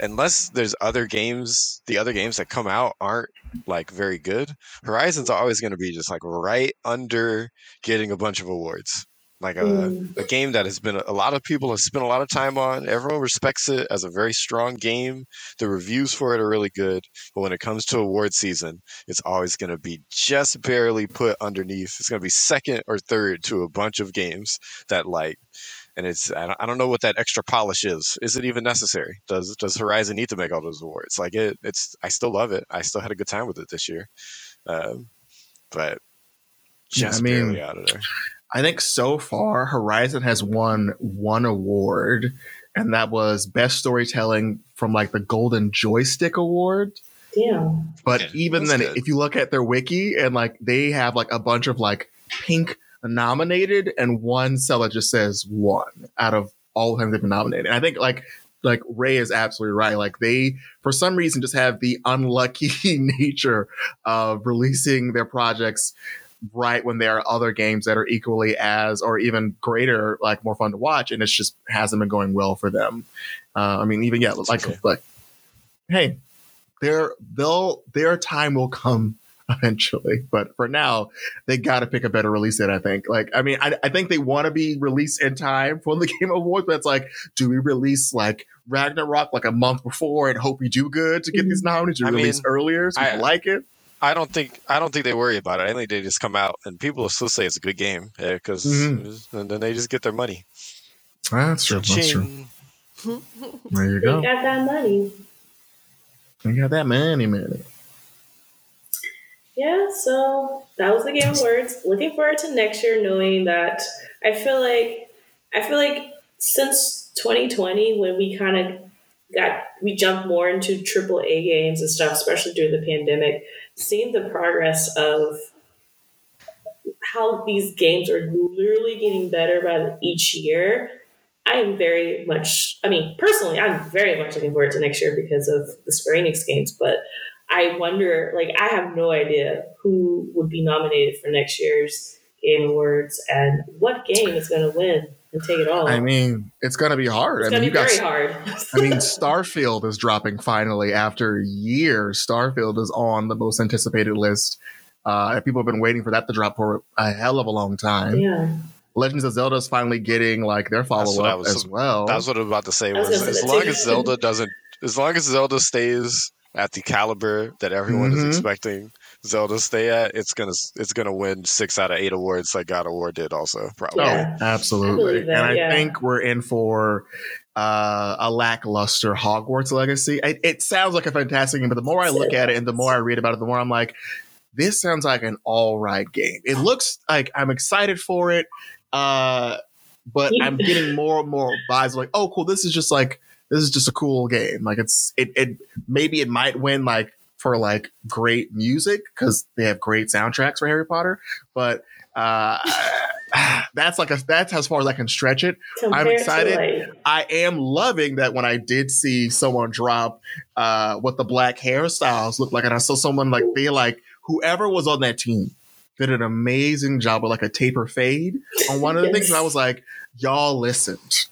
unless there's other games, the other games that come out aren't like very good. Horizon's always going to be just like right under getting a bunch of awards. Like a, Mm. a game that has been a lot of people have spent a lot of time on. Everyone respects it as a very strong game. The reviews for it are really good, but when it comes to award season, it's always going to be just barely put underneath. It's going to be second or third to a bunch of games that like and it's I don't, know what that extra polish is. Is it even necessary? Does does Horizon need to make all those awards? Like it, it's I still love it. I still had a good time with it this year, um, but Yeah, I just mean, barely out of there. I think so far Horizon has won one award, and that was best storytelling from like the Golden Joystick Award. Damn. But Yeah, even then, good. if you look at their wiki and like they have like a bunch of like pink nominated and one cell that just says one out of all of them they've been nominated. And I think like like Ray is absolutely right. Like they for some reason just have the unlucky nature of releasing their projects right when there are other games that are equally as or even greater, like more fun to watch, and it's just hasn't been going well for them. Uh, I mean, even yeah, like okay. like hey, their they'll their time will come eventually, but for now, they got to pick a better release date. I think. Like, I mean, I, I think they want to be released in time for the Game Awards, but it's like, do we release like Ragnarok like a month before and hope we do good to get these nominees? Do we I mean, release earlier so I- like it? I don't think I don't think they worry about it. I think they just come out and people will still say it's a good game because Mhm. and then they just get their money. That's true. That's true. There you They go. got that money. You got that money, money. Yeah, so that was the Game Awards. Looking forward to next year, knowing that I feel like I feel like since 2020, when we kind of got we jumped more into triple A games and stuff, especially during the pandemic, seeing the progress of how these games are literally getting better by each year. I am very much, I mean, personally, I'm very much looking forward to next year because of the Square Enix games, but I wonder, like, I have no idea who would be nominated for next year's Game Awards and what game is going to win and take it all. I mean, it's gonna be hard. it's I going mean, to you be got very hard. I mean, Starfield is dropping finally after years. Starfield is on the most anticipated list. Uh, people have been waiting for that to drop for a hell of a long time. yeah. Legends of Zelda is finally getting like their follow what I up was- as well. That's what I was about to say. Was Was, as long as Zelda doesn't, as long as Zelda stays at the caliber that everyone Mhm. is expecting Zelda to stay at, it's gonna it's gonna win six out of eight awards like God of War did. Also, probably. oh, Yeah. I absolutely. believe that, and I yeah. think we're in for uh, a lackluster Hogwarts legacy. It, it sounds like a fantastic game, but the more I look at it and the more I read about it, the more I'm like, this sounds like an all right game. It looks like I'm excited for it, uh, but I'm getting more and more vibes like, oh, cool. This is just like this is just a cool game. Like it's it it maybe it might win like for like great music because they have great soundtracks for Harry Potter, but uh, that's like a that's as far as I can stretch it. Compared to, excited. like, I am loving that when I did see someone drop uh, what the black hairstyles look like, and I saw someone like they like whoever was on that team did an amazing job with like a taper fade on one of the things, and I was like, y'all listened,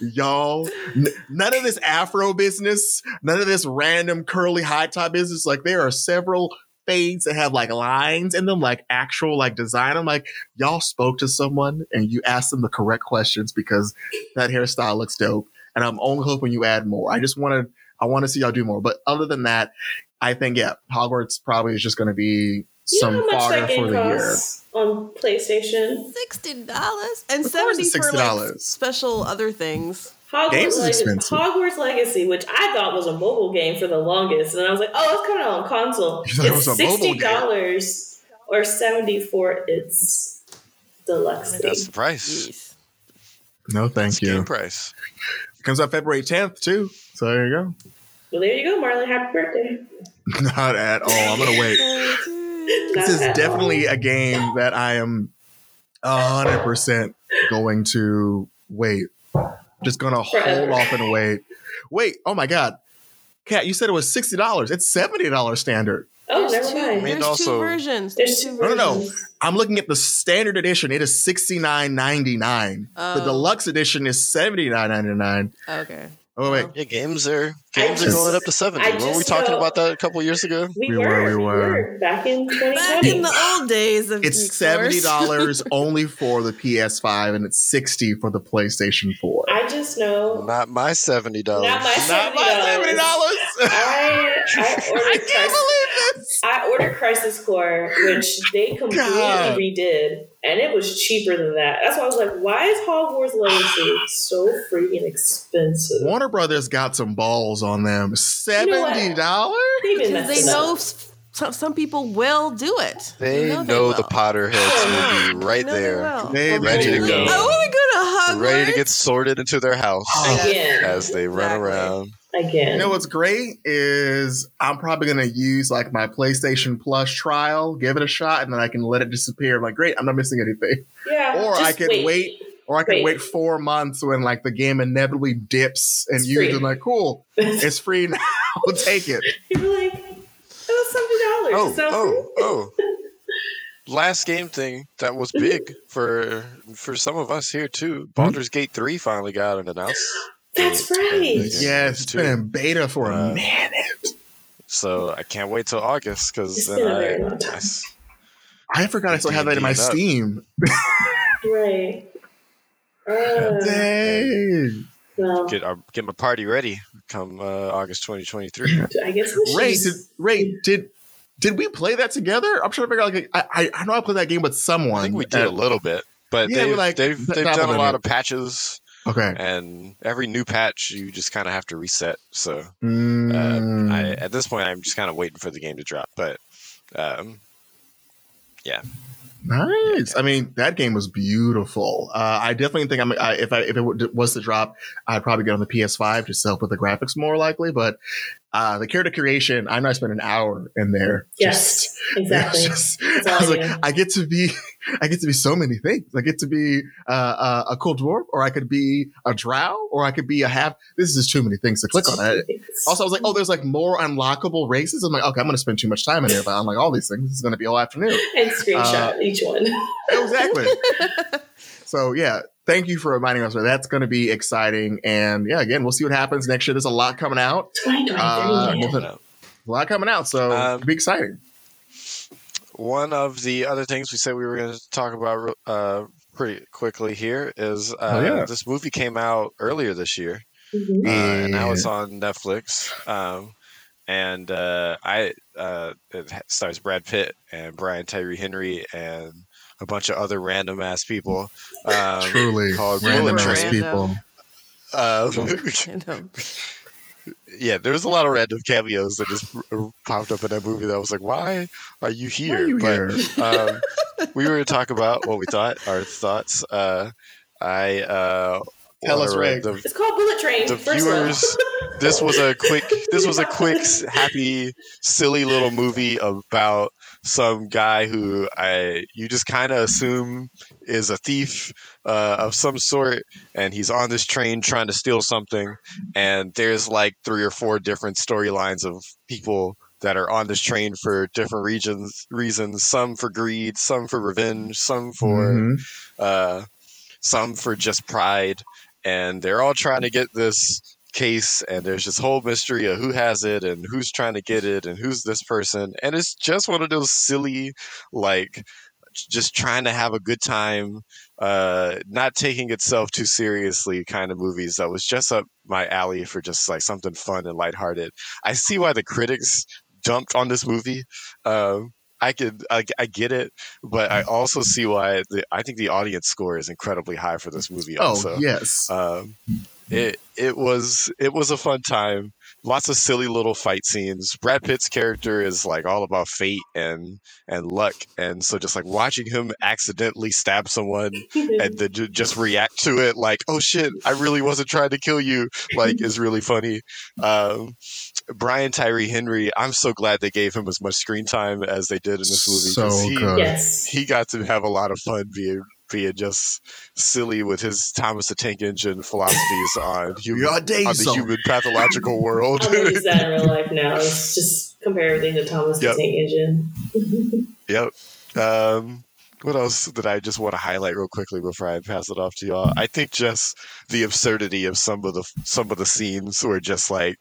y'all. N- none of this Afro business, none of this random curly high top business. Like there are several fades that have like lines in them, like actual like design. I'm like, y'all spoke to someone and you asked them the correct questions because that hairstyle looks dope. And I'm only hoping you add more. I just want to, I want to see y'all do more. But other than that, I think yeah, Hogwarts probably is just going to be you know how much fodder that game for the year. on PlayStation? Sixty dollars and Of seventy for like special other things. Hogwarts, Games is Legacy, expensive. Hogwarts Legacy, which I thought was a mobile game for the longest, and I was like, "Oh, it's coming out on console." You it It's was a sixty dollars or seventy for its deluxe. That's the price. Jeez. No, thank That's game you. price. Comes out February 10th too. So there you go. Well, there you go, Marlon. Happy birthday! Not at all. I'm gonna wait. This is definitely all. a game that I am hundred percent going to wait. Just gonna hold off and wait. Wait, oh my god. Kat, you said it was sixty dollars. It's seventy dollars standard. Oh, There's never two, mind. I there's also- two versions. There's There's two No, no, no. I'm looking at the standard edition. It is sixty nine ninety nine. The Oh. deluxe edition is seventy nine ninety nine. Okay. Oh wait, Yeah, games are I games are going up to seventy. I Weren't we talking know- about that a couple years ago? We, We were, were, we we were. were back in Back in the old days of it's Geek seventy dollars only for the PS5, and it's sixty for the PlayStation Four. I just know Not my seventy dollars. Not my seventy $70. dollars. I I I can't believe I ordered Crisis Core, which they oh completely God. redid, and it was cheaper than that. That's why I was like, why is Hogwarts Legacy so freaking expensive? Warner Brothers got some balls on them. Seventy dollars. They've been Because they know up. some, some people will do it. They know know, they the will. Potterheads will be right They know they there, will. They ready to go, I want to go to Hogwarts. ready to get sorted into their house Again. as they run Exactly. around. Again. You know what's great is I'm probably gonna use like my PlayStation Plus trial, give it a shot, and then I can let it disappear. I'm like, great, I'm not missing anything. yeah. or I just could wait- Or I can Wait. wait four months when like the game inevitably dips and It's use free. it. Like, cool, it's free now. I'll take it. You're like, it was seventy dollars. Oh, so oh, oh. Last game thing that was big for for some of us here too. Hmm? Baldur's Gate 3 finally got an announcement. That's date, and right. the game Yes, it's been in beta for a Uh, minute. So I can't wait till August because It's then been a I, very long time. I s- I forgot I still have that in my up. Steam. Right. Uh, Dang. well, get uh, get my party ready come uh, August 2023. I guess we Ray, did Ray did did we play that together? I'm trying to figure out. Like, I I, I know I played that game with someone. I think we did at- a little bit, but Yeah, they've like they've, they've done a lot of patches, Okay. and every new patch you just kind of have to reset. So uh, Mm. I, at this point, I'm just kind of waiting for the game to drop. But um, yeah. Nice. I mean, that game was beautiful. Uh, I definitely think I'm. I, if I if it was to drop, I'd probably get on the PS5 just to help with the graphics more likely. But uh, the character creation, I know I spent an hour in there. Yes, Just- exactly. just- I was I like. I get to be, I get to be so many things. I get to be uh, uh, a cool dwarf, or I could be a drow, or I could be a half. This is just too many things to click on. I, also, I was like, oh, there's like more unlockable races. I'm like, okay, I'm going to spend too much time in here. But I'm like, all these things. This is going to be all afternoon. and screenshot Uh, each one. exactly. so yeah, thank you for reminding us. That's going to be exciting, and yeah, again, we'll see what happens next year. There's a lot coming out, uh, a lot coming out, so Um, it'll be exciting. one of the other things we said we were going to talk about uh, pretty quickly here is uh, Oh, yeah. this movie came out earlier this year. Mhm. uh, and now it's on Netflix. Um, and uh, I uh, it stars Brad Pitt and Brian Tyree Henry and a bunch of other random ass people. Um, Truly, called random Bullet ass people. uh, yeah, there was a lot of random cameos that just popped up in that movie. That I was like, why are you here? are you but here? um, we were to talk about what we thought, our thoughts. Uh, I uh, Tell us, read Ray. the It's called Bullet Train. the viewers this was a quick this was a quick happy silly little movie about some guy who i you just kind of assume is a thief uh, of some sort and he's on this train trying to steal something and there's like three or four different storylines of people that are on this train for different regions reasons some for greed some for revenge some for Mhm. uh, some for just pride, and they're all trying to get this case. And there's this whole mystery of who has it and who's trying to get it and who's this person. And it's just one of those silly, like, just trying to have a good time, uh, not taking itself too seriously kind of movies. That was just up my alley for just like something fun and lighthearted. I see why the critics dumped on this movie. Um, I could, I, I get it, but I also see why the, I think the audience score is incredibly high for this movie. Oh Also, yes, um, it it was it was a fun time. Lots of silly little fight scenes. Brad Pitt's character is like all about fate and and luck, and so just like watching him accidentally stab someone and then ju- just react to it like, oh shit, I really wasn't trying to kill you, like is really funny. Um, Brian Tyree Henry, I'm so glad they gave him as much screen time as they did in this movie. 'cause So he, good. yes. he got to have a lot of fun being being just silly with his Thomas the Tank Engine philosophies on human, Your on the on. human pathological world. I'm gonna use that in real life now. It's just compare everything to Thomas Yep. the Tank Engine. yep. Um, what else did I just want to highlight real quickly before I pass it off to y'all? I think just the absurdity of some of the some of the scenes were just like,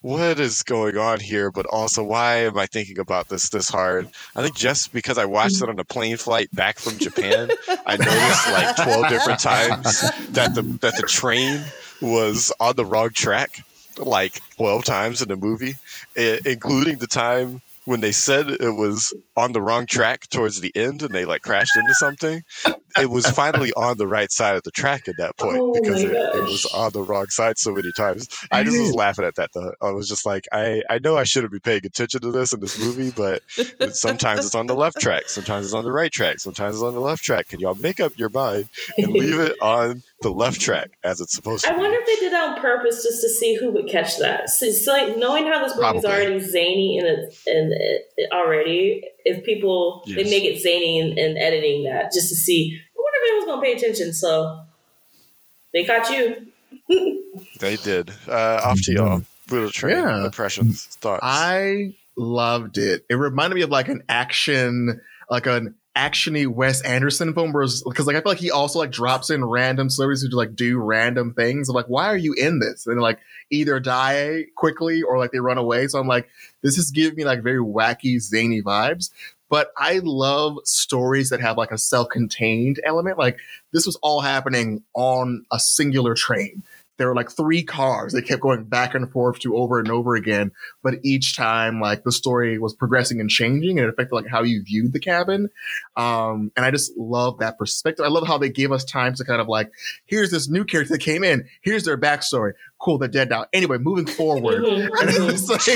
what is going on here? But also, why am I thinking about this this hard? I think just because I watched it on a plane flight back from Japan, I noticed like twelve different times that the that the train was on the wrong track, like twelve times in the movie, including the time when they said it was on the wrong track towards the end and they like crashed into something, it was finally on the right side of the track at that point Oh because it, it was on the wrong side so many times. I just was laughing at that though. I was just like, I, I know I shouldn't be paying attention to this in this movie, but sometimes it's on the left track, sometimes it's on the right track, sometimes it's on the left track. Can y'all make up your mind and leave it on the left track as it's supposed to I be? wonder if they did that on purpose just to see who would catch that. So it's like knowing how this movie's Probably. already zany in it, in it already. If people they make it zany in, in editing that just to see, I wonder if anyone's gonna pay attention. So they caught you. They did. Uh, off to y'all. Bullet Train Yeah. impressions, thoughts. I loved it. It reminded me of like an action, like an actiony Wes Anderson film, where because like I feel like he also like drops in random celebrities who like do random things. I'm like, why are you in this? And like either die quickly or like they run away. So I'm like, this is giving me like very wacky, zany vibes. But I love stories that have like a self-contained element. Like this was all happening on a singular train. There were like three cars. They kept going back and forth to over and over again but each time like the story was progressing and changing and it affected like how you viewed the cabin um and i just love that perspective i love how they gave us time to kind of like here's this new character that came in here's their backstory cool they're dead now anyway moving forward Mhm, and mhm. it's like so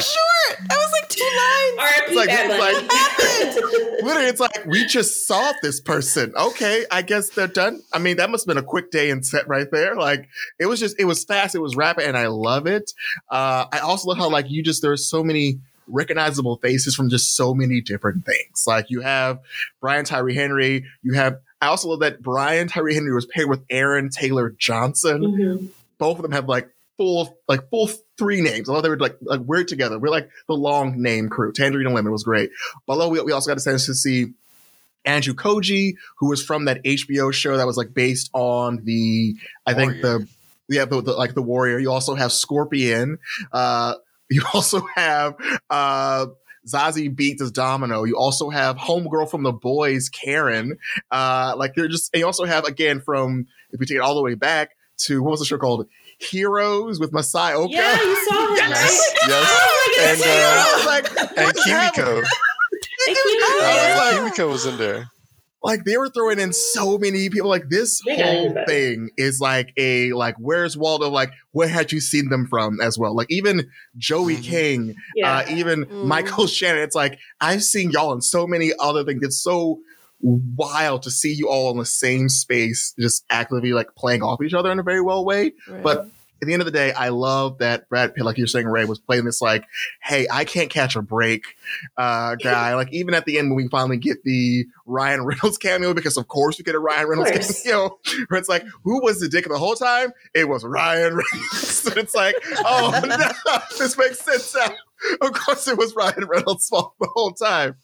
short. That was like two lines. R.I.P. like- Bad it's Bunny. literally it's like we just saw this person okay i guess they're done i mean that must have been a quick day and set right there like it was just it was fast it was rapid and i love it uh i also love how like you just there's so many recognizable faces from just so many different things like you have brian tyree henry you have i also love that brian tyree henry was paired with aaron taylor johnson Mhm. Both of them have like full like full three names. I love they were like like we're together. We're like the long name crew. Tangerine and Lemon was great. Below we, we also got a chance to see Andrew Koji, who was from that HBO show that was like based on the I think the yeah the, the like the Warrior. You also have Scorpion. Uh, you also have uh. Zazie Beetz as Domino. You also have Homegirl from the Boys, Karen. Uh, like they're just, and you also have again from if we take it all the way back to what was the show called? Heroes with Masi Oka. Yeah, you saw him, Yes. right? Yes. Oh And, goodness. uh, I was like, And what is? Kimiko. Thank you. I was Uh, like- Kimiko was in there. like they were throwing in so many people. Like this They whole thing is like a like where's Waldo? Like where had you seen them from as well? Like even Joey Mhm. King, yeah. uh, even Mm. Michael Shannon. It's like I've seen y'all in so many other things. It's so wild to see you all in the same space, just actively like playing off each other in a very well way. But at the end of the day, I love that Brad Pitt, like you're saying, Ray, was playing this like, hey, I can't catch a break uh, guy. like even at the end when we finally get the Ryan Reynolds cameo, because of course we get a Ryan Reynolds cameo, where it's like, who was the dick the whole time? It was Ryan Reynolds. and it's like, oh no, this makes sense now. Of course it was Ryan Reynolds' fault the whole time.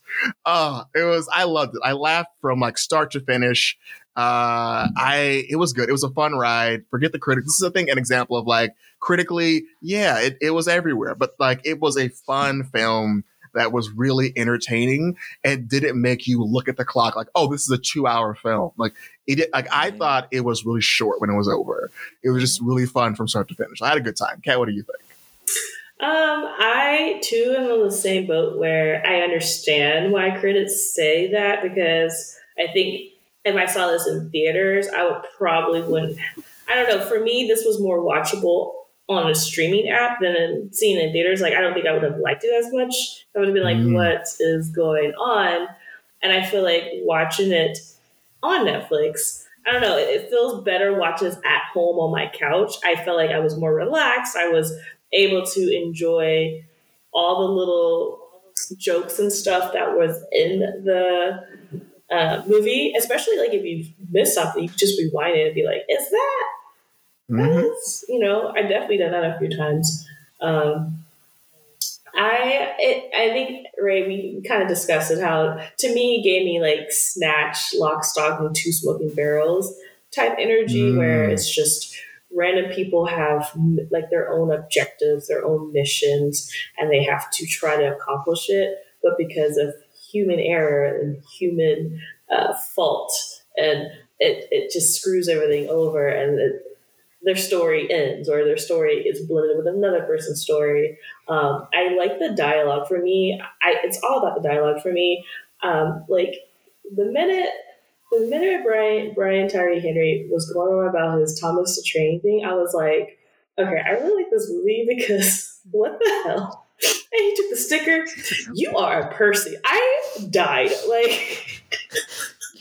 Uh, it was, I loved it. I laughed from like start to finish. Uh i it was good. It was a fun ride. Forget the critics. This is i think an example of like critically yeah it, it was everywhere. But like it was a fun film that was really entertaining and didn't make you look at the clock like oh this is a two hour film. Like it did, like i thought it was really short when it was over. It was just really fun from start to finish. I had a good time. Kat what do you think Um, I too am on the same boat where I understand why critics say that because I think if I saw this in theaters, I would probably wouldn't. I don't know. For me, this was more watchable on a streaming app than seeing it in theaters. Like I don't think I would have liked it as much. I would have been like, Mm. "What is going on?" And I feel like watching it on Netflix. I don't know. It, feels better watching this at home on my couch. I felt like I was more relaxed. I was able to enjoy all the little jokes and stuff that was in the uh, movie, especially like if you miss something, you just rewind it and be like, "Is that?" Mhm. That's, you know, I definitely done that a few times. Um, I it, I think Ray, we kind of discussed it. How to me it gave me like snatch, lock, stock, and two smoking barrels type energy, Mm. where it's just random people have like their own objectives, their own missions, and they have to try to accomplish it. But because of human error and human uh, fault, and it, it just screws everything over, and it, their story ends or their story is blended with another person's story. Um, I like the dialogue. For me, I, it's all about the dialogue for me. Um, like the minute the minute Brian Brian Tyree Henry was going on about his Thomas the Train thing, I was like, okay, I really like this movie because what the hell? And he took the sticker. You are a Percy. I died. Like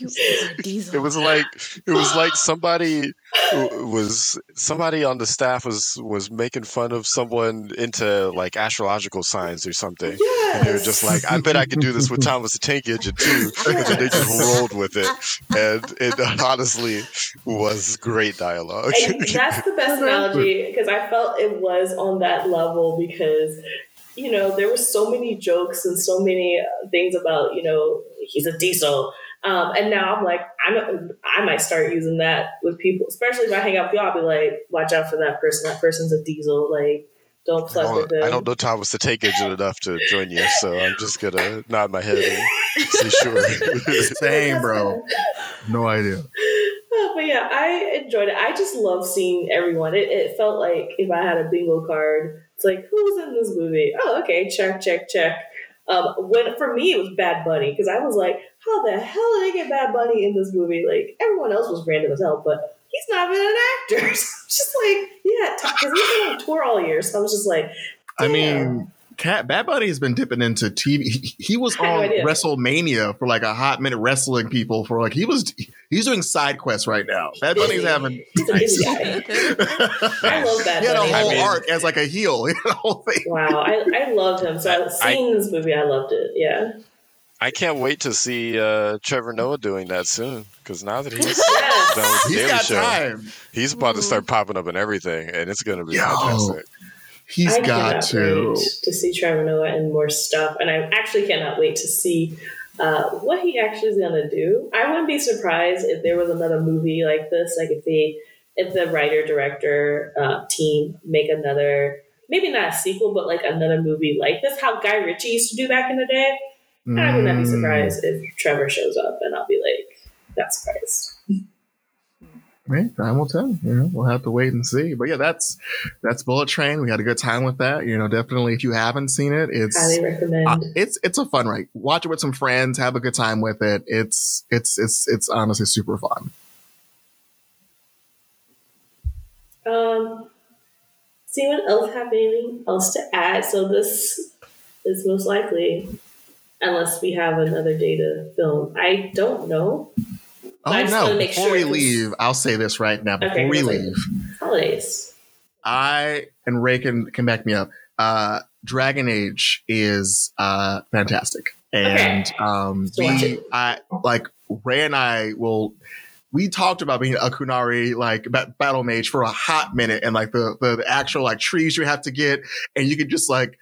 it was like it was like somebody was somebody on the staff was was making fun of someone into like astrological signs or something, yes. and they were just like, "I bet I could do this with Thomas the Tank Engine too," and they just rolled with it, and it honestly was great dialogue. And that's the best uh-huh. analogy because I felt it was on that level because you know there were so many jokes and so many things about you know he's a diesel um, and now I'm like, I'm I might start using that with people, especially if I hang out with y'all. I'll be like, watch out for that person. That person's a diesel. Like, don't fuck I with them. I don't know Thomas the Tank Engine enough to join you, so I'm just gonna nod my head and say sure. Same, bro. No idea. But yeah, I enjoyed it. I just love seeing everyone. It, it felt like if I had a bingo card, it's like, who's in this movie? Oh, okay, check, check, check. Um, when for me it was Bad Bunny because I was like, how the hell did they get Bad Bunny in this movie? Like everyone else was random as hell, but he's not even an actor. So I'm just like, yeah, because he's been on tour all year. So I was just like, I mean, Kat Bad Bunny has been dipping into TV. He, he was on no WrestleMania for like a hot minute, wrestling people for like he was he's doing side quests right now. Bad Bunny's having. Nice. I love that. He had a whole I mean, arc as like a heel. He whole thing. Wow, I, I loved him. So I, seeing I, this movie, I loved it. Yeah. I can't wait to see uh, Trevor Noah doing that soon because now that he's yes. done with the he's Daily got Show, time. he's about to start popping up in everything, and it's going to be Yo, fantastic. He's I got to to see Trevor Noah and more stuff, and I actually cannot wait to see uh, what he actually is going to do. I wouldn't be surprised if there was another movie like this, like if they, if the writer director uh, team make another, maybe not a sequel, but like another movie like this, how Guy Ritchie used to do back in the day. I would not be surprised if Trevor shows up and I'll be like, not surprised. Right, time will tell. You know, we'll have to wait and see. But yeah, that's that's Bullet Train. We had a good time with that. You know, definitely if you haven't seen it, it's highly recommend. Uh, it's it's a fun ride. Watch it with some friends. Have a good time with it. It's it's it's it's honestly super fun. Um, see what else have anything else to add? So this is most likely unless we have another day to film. I don't know. Oh no! Before sure we leave, I'll say this right now. Before okay, we leave, holidays. I and Ray can can back me up. Uh, Dragon Age is uh, fantastic, and okay. um, we I like Ray and I will. We talked about being a Qunari like battle mage for a hot minute, and like the, the the actual like trees you have to get, and you can just like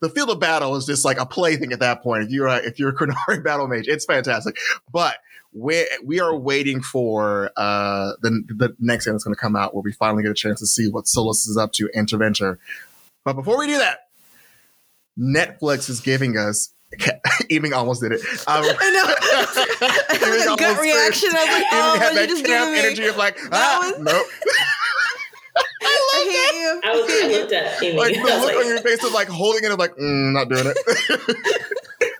the field of battle is just like a plaything at that point. If you're a, if you're a Qunari battle mage, it's fantastic. But we we are waiting for uh, the the next game that's going to come out, where we finally get a chance to see what Solas is up to, Interventor. But before we do that, Netflix is giving us. Even almost did it. Um, I know. a gut reaction. I was like, oh, had that just camp energy of like, ah, was- nope. I hate you. I, was, I looked at Amy. Like the look like, on your face of like holding it, of like, mm, not doing it.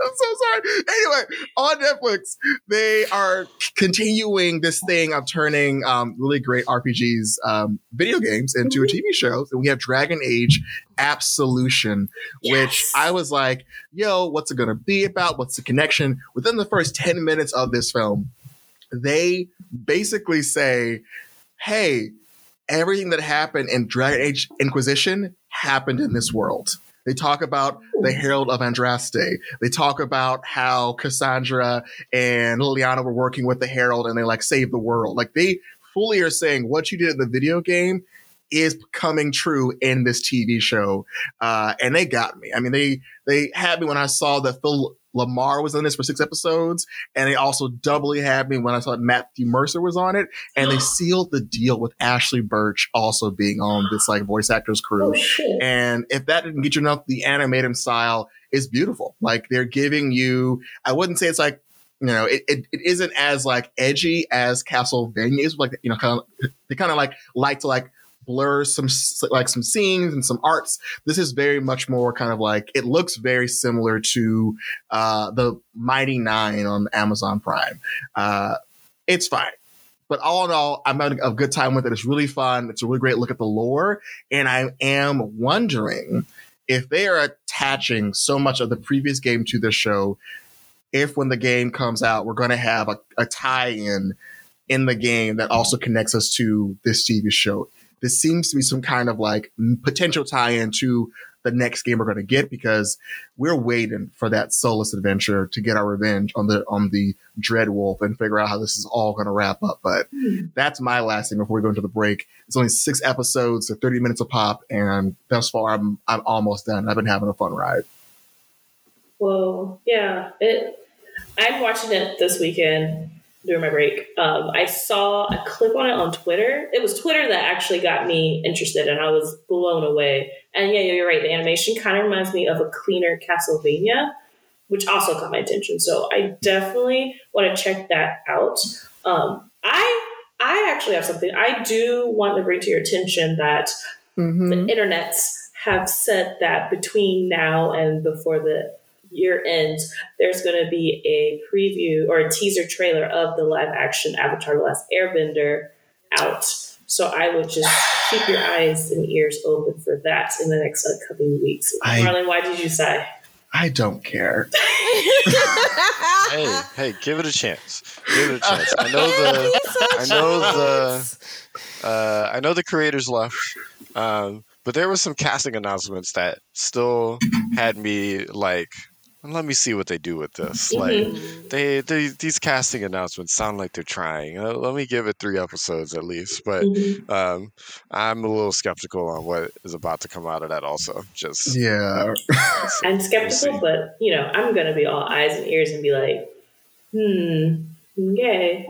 I'm so sorry. Anyway, on Netflix, they are continuing this thing of turning um, really great RPGs, um, video games into mm-hmm. a TV show. And we have Dragon Age Absolution, yes. which I was like, yo, what's it going to be about? What's the connection? Within the first 10 minutes of this film, they basically say, hey, everything that happened in Dragon Age Inquisition happened in this world. They talk about the Herald of Andraste. They talk about how Cassandra and Leliana were working with the Herald and they like saved the world. Like they fully are saying what you did in the video game is coming true in this TV show. Uh, and they got me. I mean, they they had me when I saw that Phil LaMarr was on this for six episodes, and they also doubly had me when I saw Matthew Mercer was on it, and they sealed the deal with Ashly Burch also being on this like voice actors crew. Oh, and if that didn't get you enough, the animated style is beautiful. Like they're giving you, I wouldn't say it's like you know, it, it, it isn't as like edgy as Castlevania is. Like, you know, kind of, they kind of like like to like blurs some like some scenes and some arts. This is very much more kind of like it looks very similar to uh, the Mighty Nein on Amazon Prime. Uh, it's fine. But all in all, I'm having a good time with it. It's really fun. It's a really great look at the lore. And I am wondering if they are attaching so much of the previous game to this show, if when the game comes out, we're going to have a, a tie in in the game that also connects us to this TV show. This seems to be some kind of like potential tie in to the next game we're going to get because we're waiting for that Solas adventure to get our revenge on the on the dread wolf and figure out how this is all going to wrap up. But mm. that's my last thing before we go into the break. It's only six episodes, so 30 minutes a pop, and thus far I'm I'm almost done. I've been having a fun ride. Well, yeah, it. I'm watching it this weekend during my break. Um, I saw a clip on it on Twitter. It was Twitter that actually got me interested, and I was blown away. And yeah, you're right. The animation kind of reminds me of a cleaner Castlevania, which also caught my attention. So I definitely want to check that out. Um, I I actually have something I do want to bring to your attention that mm-hmm. the internets have said that between now and before the year ends, there's going to be a preview or a teaser trailer of the live action Avatar: The Last Airbender out. So I would just keep your eyes and ears open for that in the next couple of weeks. I, Marlon, why did you sigh? I don't care. hey, hey, give it a chance. Give it a chance. I know the, I know the, uh, I know the creators left, um, but there was some casting announcements that still had me like let me see what they do with this. Mm-hmm. Like they, they, these casting announcements sound like they're trying. Uh, let me give it three episodes at least. But mm-hmm. um, I'm a little skeptical on what is about to come out of that. Also, just yeah, I'm skeptical, we'll but you know, I'm gonna be all eyes and ears and be like, hmm, okay.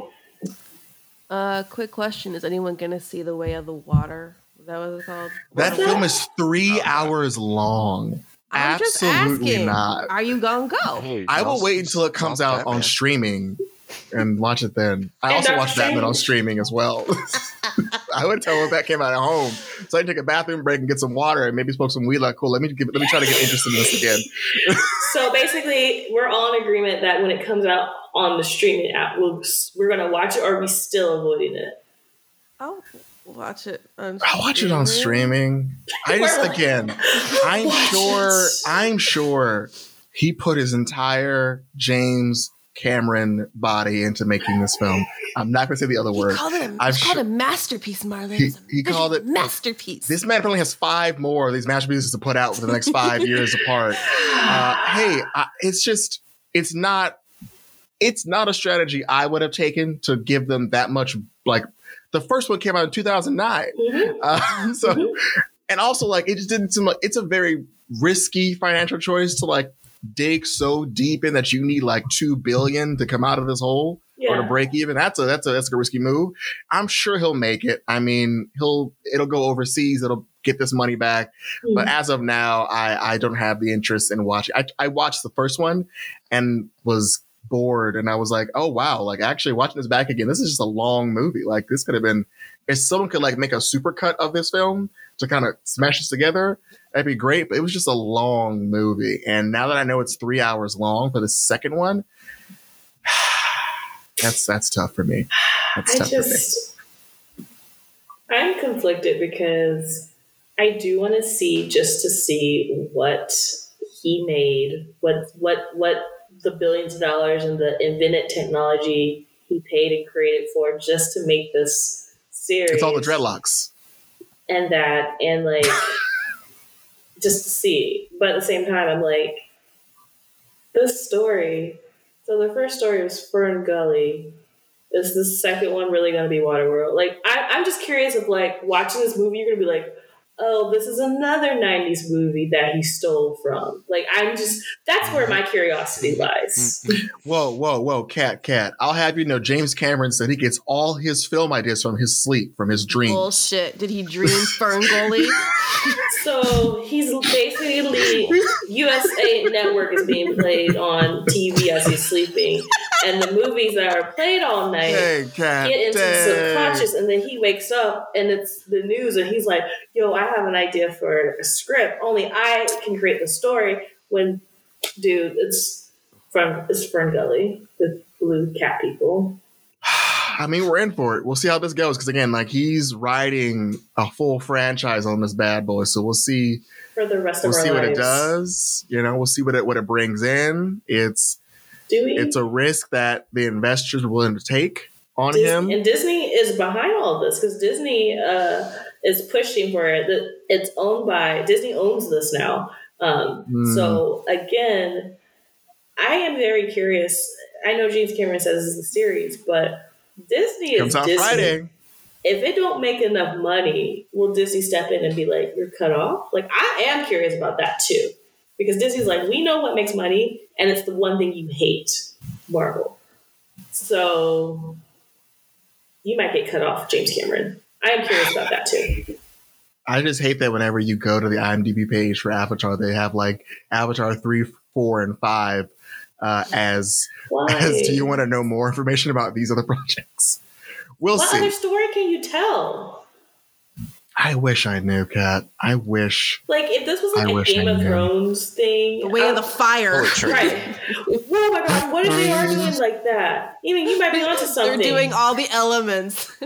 Uh, quick question: Is anyone gonna see the Way of the Water? Is that what it's called? That film is three hours long. I'm Absolutely not. Are you gonna go? Hey, I will wait until it comes out Batman. on streaming and watch it then. I and also watched Batman on streaming as well. I would tell her that came out at home, so I take a bathroom break and get some water and maybe smoke some weed. Like, cool. Let me give, let me try to get interested in this again. so basically, we're all in agreement that when it comes out on the streaming app, we'll, we're gonna watch it, or are we still avoiding it? Oh, watch it. On I'll watch it on streaming. I just again, I'm sure. I'm sure he put his entire James Cameron body into making this film. I'm not going to say the other he word. Called it a, I've called sh- a masterpiece, Marlon. He, he called it masterpiece. This man probably has five more of these masterpieces to put out for the next five years apart. Uh, hey, I, it's just it's not it's not a strategy I would have taken to give them that much like the first one came out in 2009. Mm-hmm. Uh, so, mm-hmm. and also like it just didn't seem like it's a very risky financial choice to like dig so deep in that you need like two billion to come out of this hole yeah. or to break even. That's a that's a that's a risky move. I'm sure he'll make it. I mean, he'll it'll go overseas. It'll get this money back. Mm-hmm. But as of now, I I don't have the interest in watching. I I watched the first one and was bored and I was like, oh wow, like actually watching this back again, this is just a long movie. Like this could have been if someone could like make a super cut of this film to kind of smash this together, that'd be great. But it was just a long movie. And now that I know it's three hours long for the second one, that's that's tough for me. That's I tough just, for me. I'm conflicted because I do want to see just to see what he made, what what what the billions of dollars and the invented technology he paid and created for just to make this series. It's all the dreadlocks. And that, and like, just to see. But at the same time, I'm like, this story. So the first story was FernGully. Is the second one really going to be Waterworld? Like, I, I'm just curious if, like, watching this movie, you're going to be like, oh, this is another 90s movie that he stole from. Like, I'm just, that's where my curiosity mm-hmm. lies. Mm-hmm. whoa, whoa, whoa, Kat, Kat. I'll have you know, James Cameron said he gets all his film ideas from his sleep, from his dreams. Bullshit. Did he dream FernGully? So he's basically, USA Network is being played on TV as he's sleeping. And the movies that are played all night Hey, get into dang. subconscious and then he wakes up and it's the news and he's like yo i have an idea for a script only i can create the story when dude it's from it's FernGully the blue cat people I mean, we're in for it. We'll see how this goes because again, like he's riding a full franchise on this bad boy, so we'll see. for the rest We'll of our see what it does. You know, we'll see what it what it brings in. It's do we it's a risk that the investors are willing to take on Dis- him. and disney is behind all of this because disney uh, is pushing for it it's owned by disney owns this now um, Hmm. so again i am very curious i know james cameron says it's a series but disney is Comes out disney. Friday. if it don't make enough money, will Disney step in and be like, "You're cut off"? Like I am curious about that too, because Disney's like, we know what makes money, and it's the one thing you hate, Marvel. So you might get cut off, James Cameron. I am curious about that too. I just hate that whenever you go to the IMDb page for Avatar, they have like Avatar three, four, and five uh, as Why? as do you want to know more information about these other projects? We'll what see. other story can you tell? I wish I knew, Kat. I wish. Like if this was like a wish Game I of knew. Thrones thing, The way I- of the fire. Poetry. right? Oh my god, what if they are doing like that? Even you might be onto something. They're doing all the elements.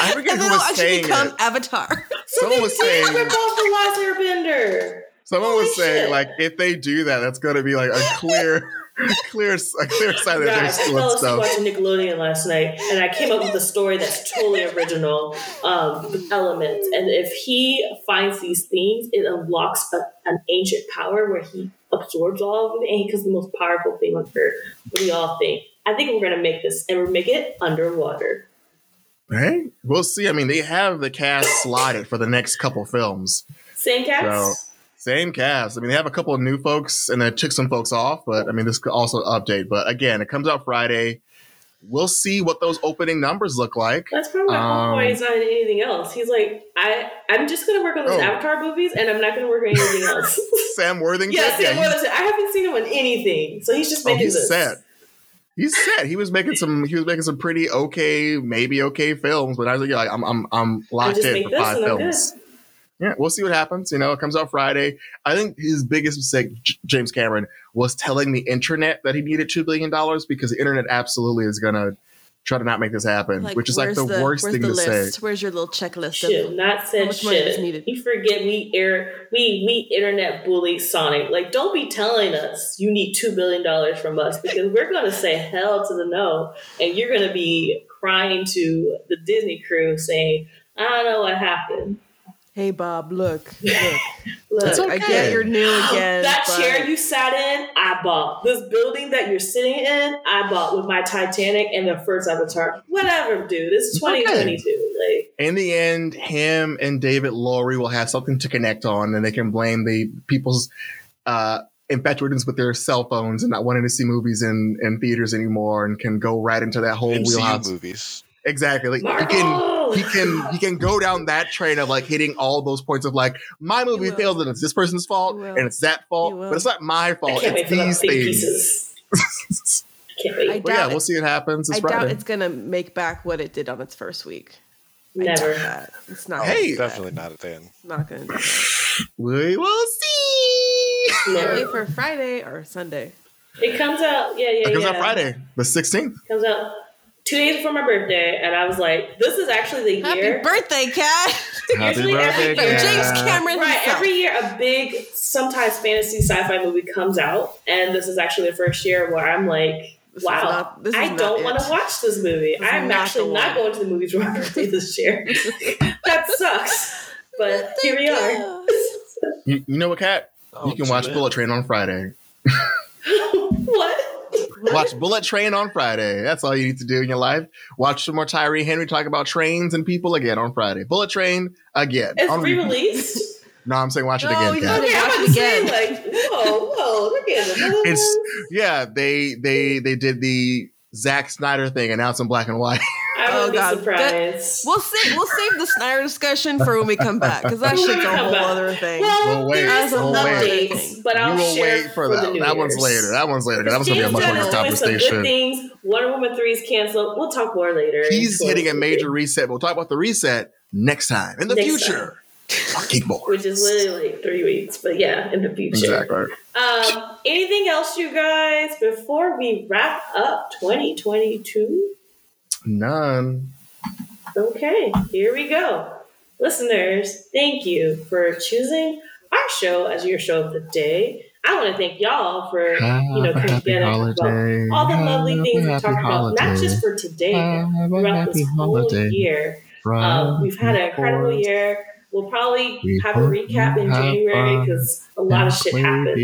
I forget and who then it'll was actually saying become it. Avatar. Someone was saying. Rip off the last Airbender. Someone was saying shit. like if they do that, that's going to be like a clear, clear, a clear sign that they're I still fell in asleep watching Nickelodeon last night, and I came up with a story that's totally original um, elements. And if he finds these things, it unlocks a, an ancient power where he absorbs all of it, and he becomes the most powerful thing on earth. What do y'all think? I think we're gonna make this, and we're make it underwater. Right? We'll see. I mean, they have the cast slotted for the next couple films. Same cats. Same cast. I mean, they have a couple of new folks and they took some folks off, but I mean, this could also update. But again, it comes out Friday. We'll see what those opening numbers look like. That's probably why Um, Homeboy is not in anything else. He's like, I, I'm just gonna work on these Oh. Avatar movies, and I'm not gonna work on anything else. Sam Worthington. yeah, Sam he's- Worthington. I haven't seen him on anything, so he's just Oh, making he's this. set. He's set. He was making some. He was making some pretty okay, maybe okay films. But I was like, yeah, I'm, I'm, I'm locked in for five films. Good. Yeah, we'll see what happens. You know, it comes out Friday. I think his biggest mistake, J- James Cameron, was telling the internet that he needed two billion dollars because the internet absolutely is gonna try to not make this happen, which is like where's the, worst thing the to list? say. Where's your little checklist? Shit, Of, not said much money is shit. needed? You forget we air we we internet bully Sonic. Like, don't be telling us you need two billion dollars from us because we're gonna say hell to the no, and you're gonna be crying to the Disney crew saying, "I don't know what happened." Hey Bob, look, look. Look, It's I get you're new again. that but chair you sat in, I bought. This building that you're sitting in, I bought with my Titanic and the first Avatar. Whatever, dude. It's 2022. Like, In the end, him and David Lowery will have something to connect on, and they can blame the people's uh, infatuations with their cell phones and not wanting to see movies in, in theaters anymore, and can go right into that whole MCU wheelhouse. movies. Exactly. Like, he can Marvel! He can he can go down that train of like hitting all those points of like my movie failed and it's this person's fault and it's that fault, but it's not my I fault. can't It's for these big things. pieces. I can't wait. I But yeah, doubt we'll see what happens. It's I doubt it's gonna make back what it did on its first week. I Never. that. It's not. Hey. gonna do that. Definitely not at the end. Not gonna. Do that. We will see. Never. Wait for Friday or Sunday. It comes out. Yeah, yeah, yeah. It comes yeah. out Friday, the sixteenth. Comes out two days before my birthday, and I was like, "This is actually the Happy year." birthday, Kat! Usually every year- James Cameron Right, himself. every year a big, sometimes fantasy sci-fi movie comes out, and this is actually the first year where I'm like, This "Wow, not- I don't want to watch this movie. This I'm not actually not going to the movies for my birthday this year. that sucks, but here we are." You, you know what, Kat? Oh, you can watch shit. Bullet Train on Friday. what? Watch Bullet Train on Friday. That's all you need to do in your life. Watch some more Tyree Henry talk about trains and people again on Friday. Bullet Train again. It's on re-released. No, I'm saying watch it No, again, he's Kat. not- Okay, I'm watch about say, like, whoa, whoa, look at it. It's yeah, they they they did the Zack Snyder thing announced in black and white. I Oh, would be God. surprised. We'll save we'll save the Snyder discussion for when we come back because that When we shit's a whole back. other thing. Well, We'll wait. there is some We'll wait. updates, but I'll we will share wait for, the that. New That one's later. That one's later. That was gonna be a much Gunn longer is some good conversation. things. Wonder Woman 3 is canceled. We'll talk more later. He's hitting a major reset. We'll talk about the reset next time in the Next future. On Geek Force. Which is literally like three weeks, but yeah, in the future. Exactly. Um, anything else, you guys, before we wrap up 2022? None. Okay, here we go. Listeners, thank you for choosing our show as your show of the day. I want to thank y'all for you know coming together about all the lovely things we talked about, not just for today, but throughout this whole year. Um, we've had an incredible year. We'll probably have a recap in January because a lot of shit happened.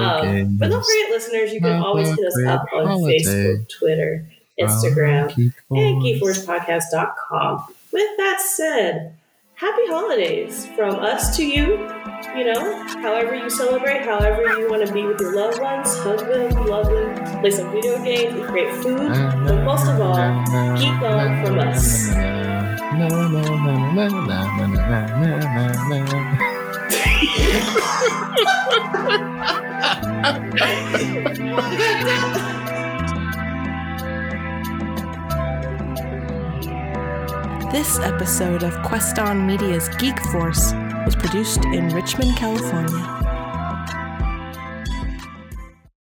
Um, but don't forget, listeners, you can always hit us up on Facebook, Twitter, Instagram, and geekforcepodcast.com. With that said, happy holidays from us to you. You know, however you celebrate, however you want to be with your loved ones, hug them, love them, play some video games, eat great food, but most of all, geek on from us. This episode of Queston Media's Geek Force was produced in Richmond, California.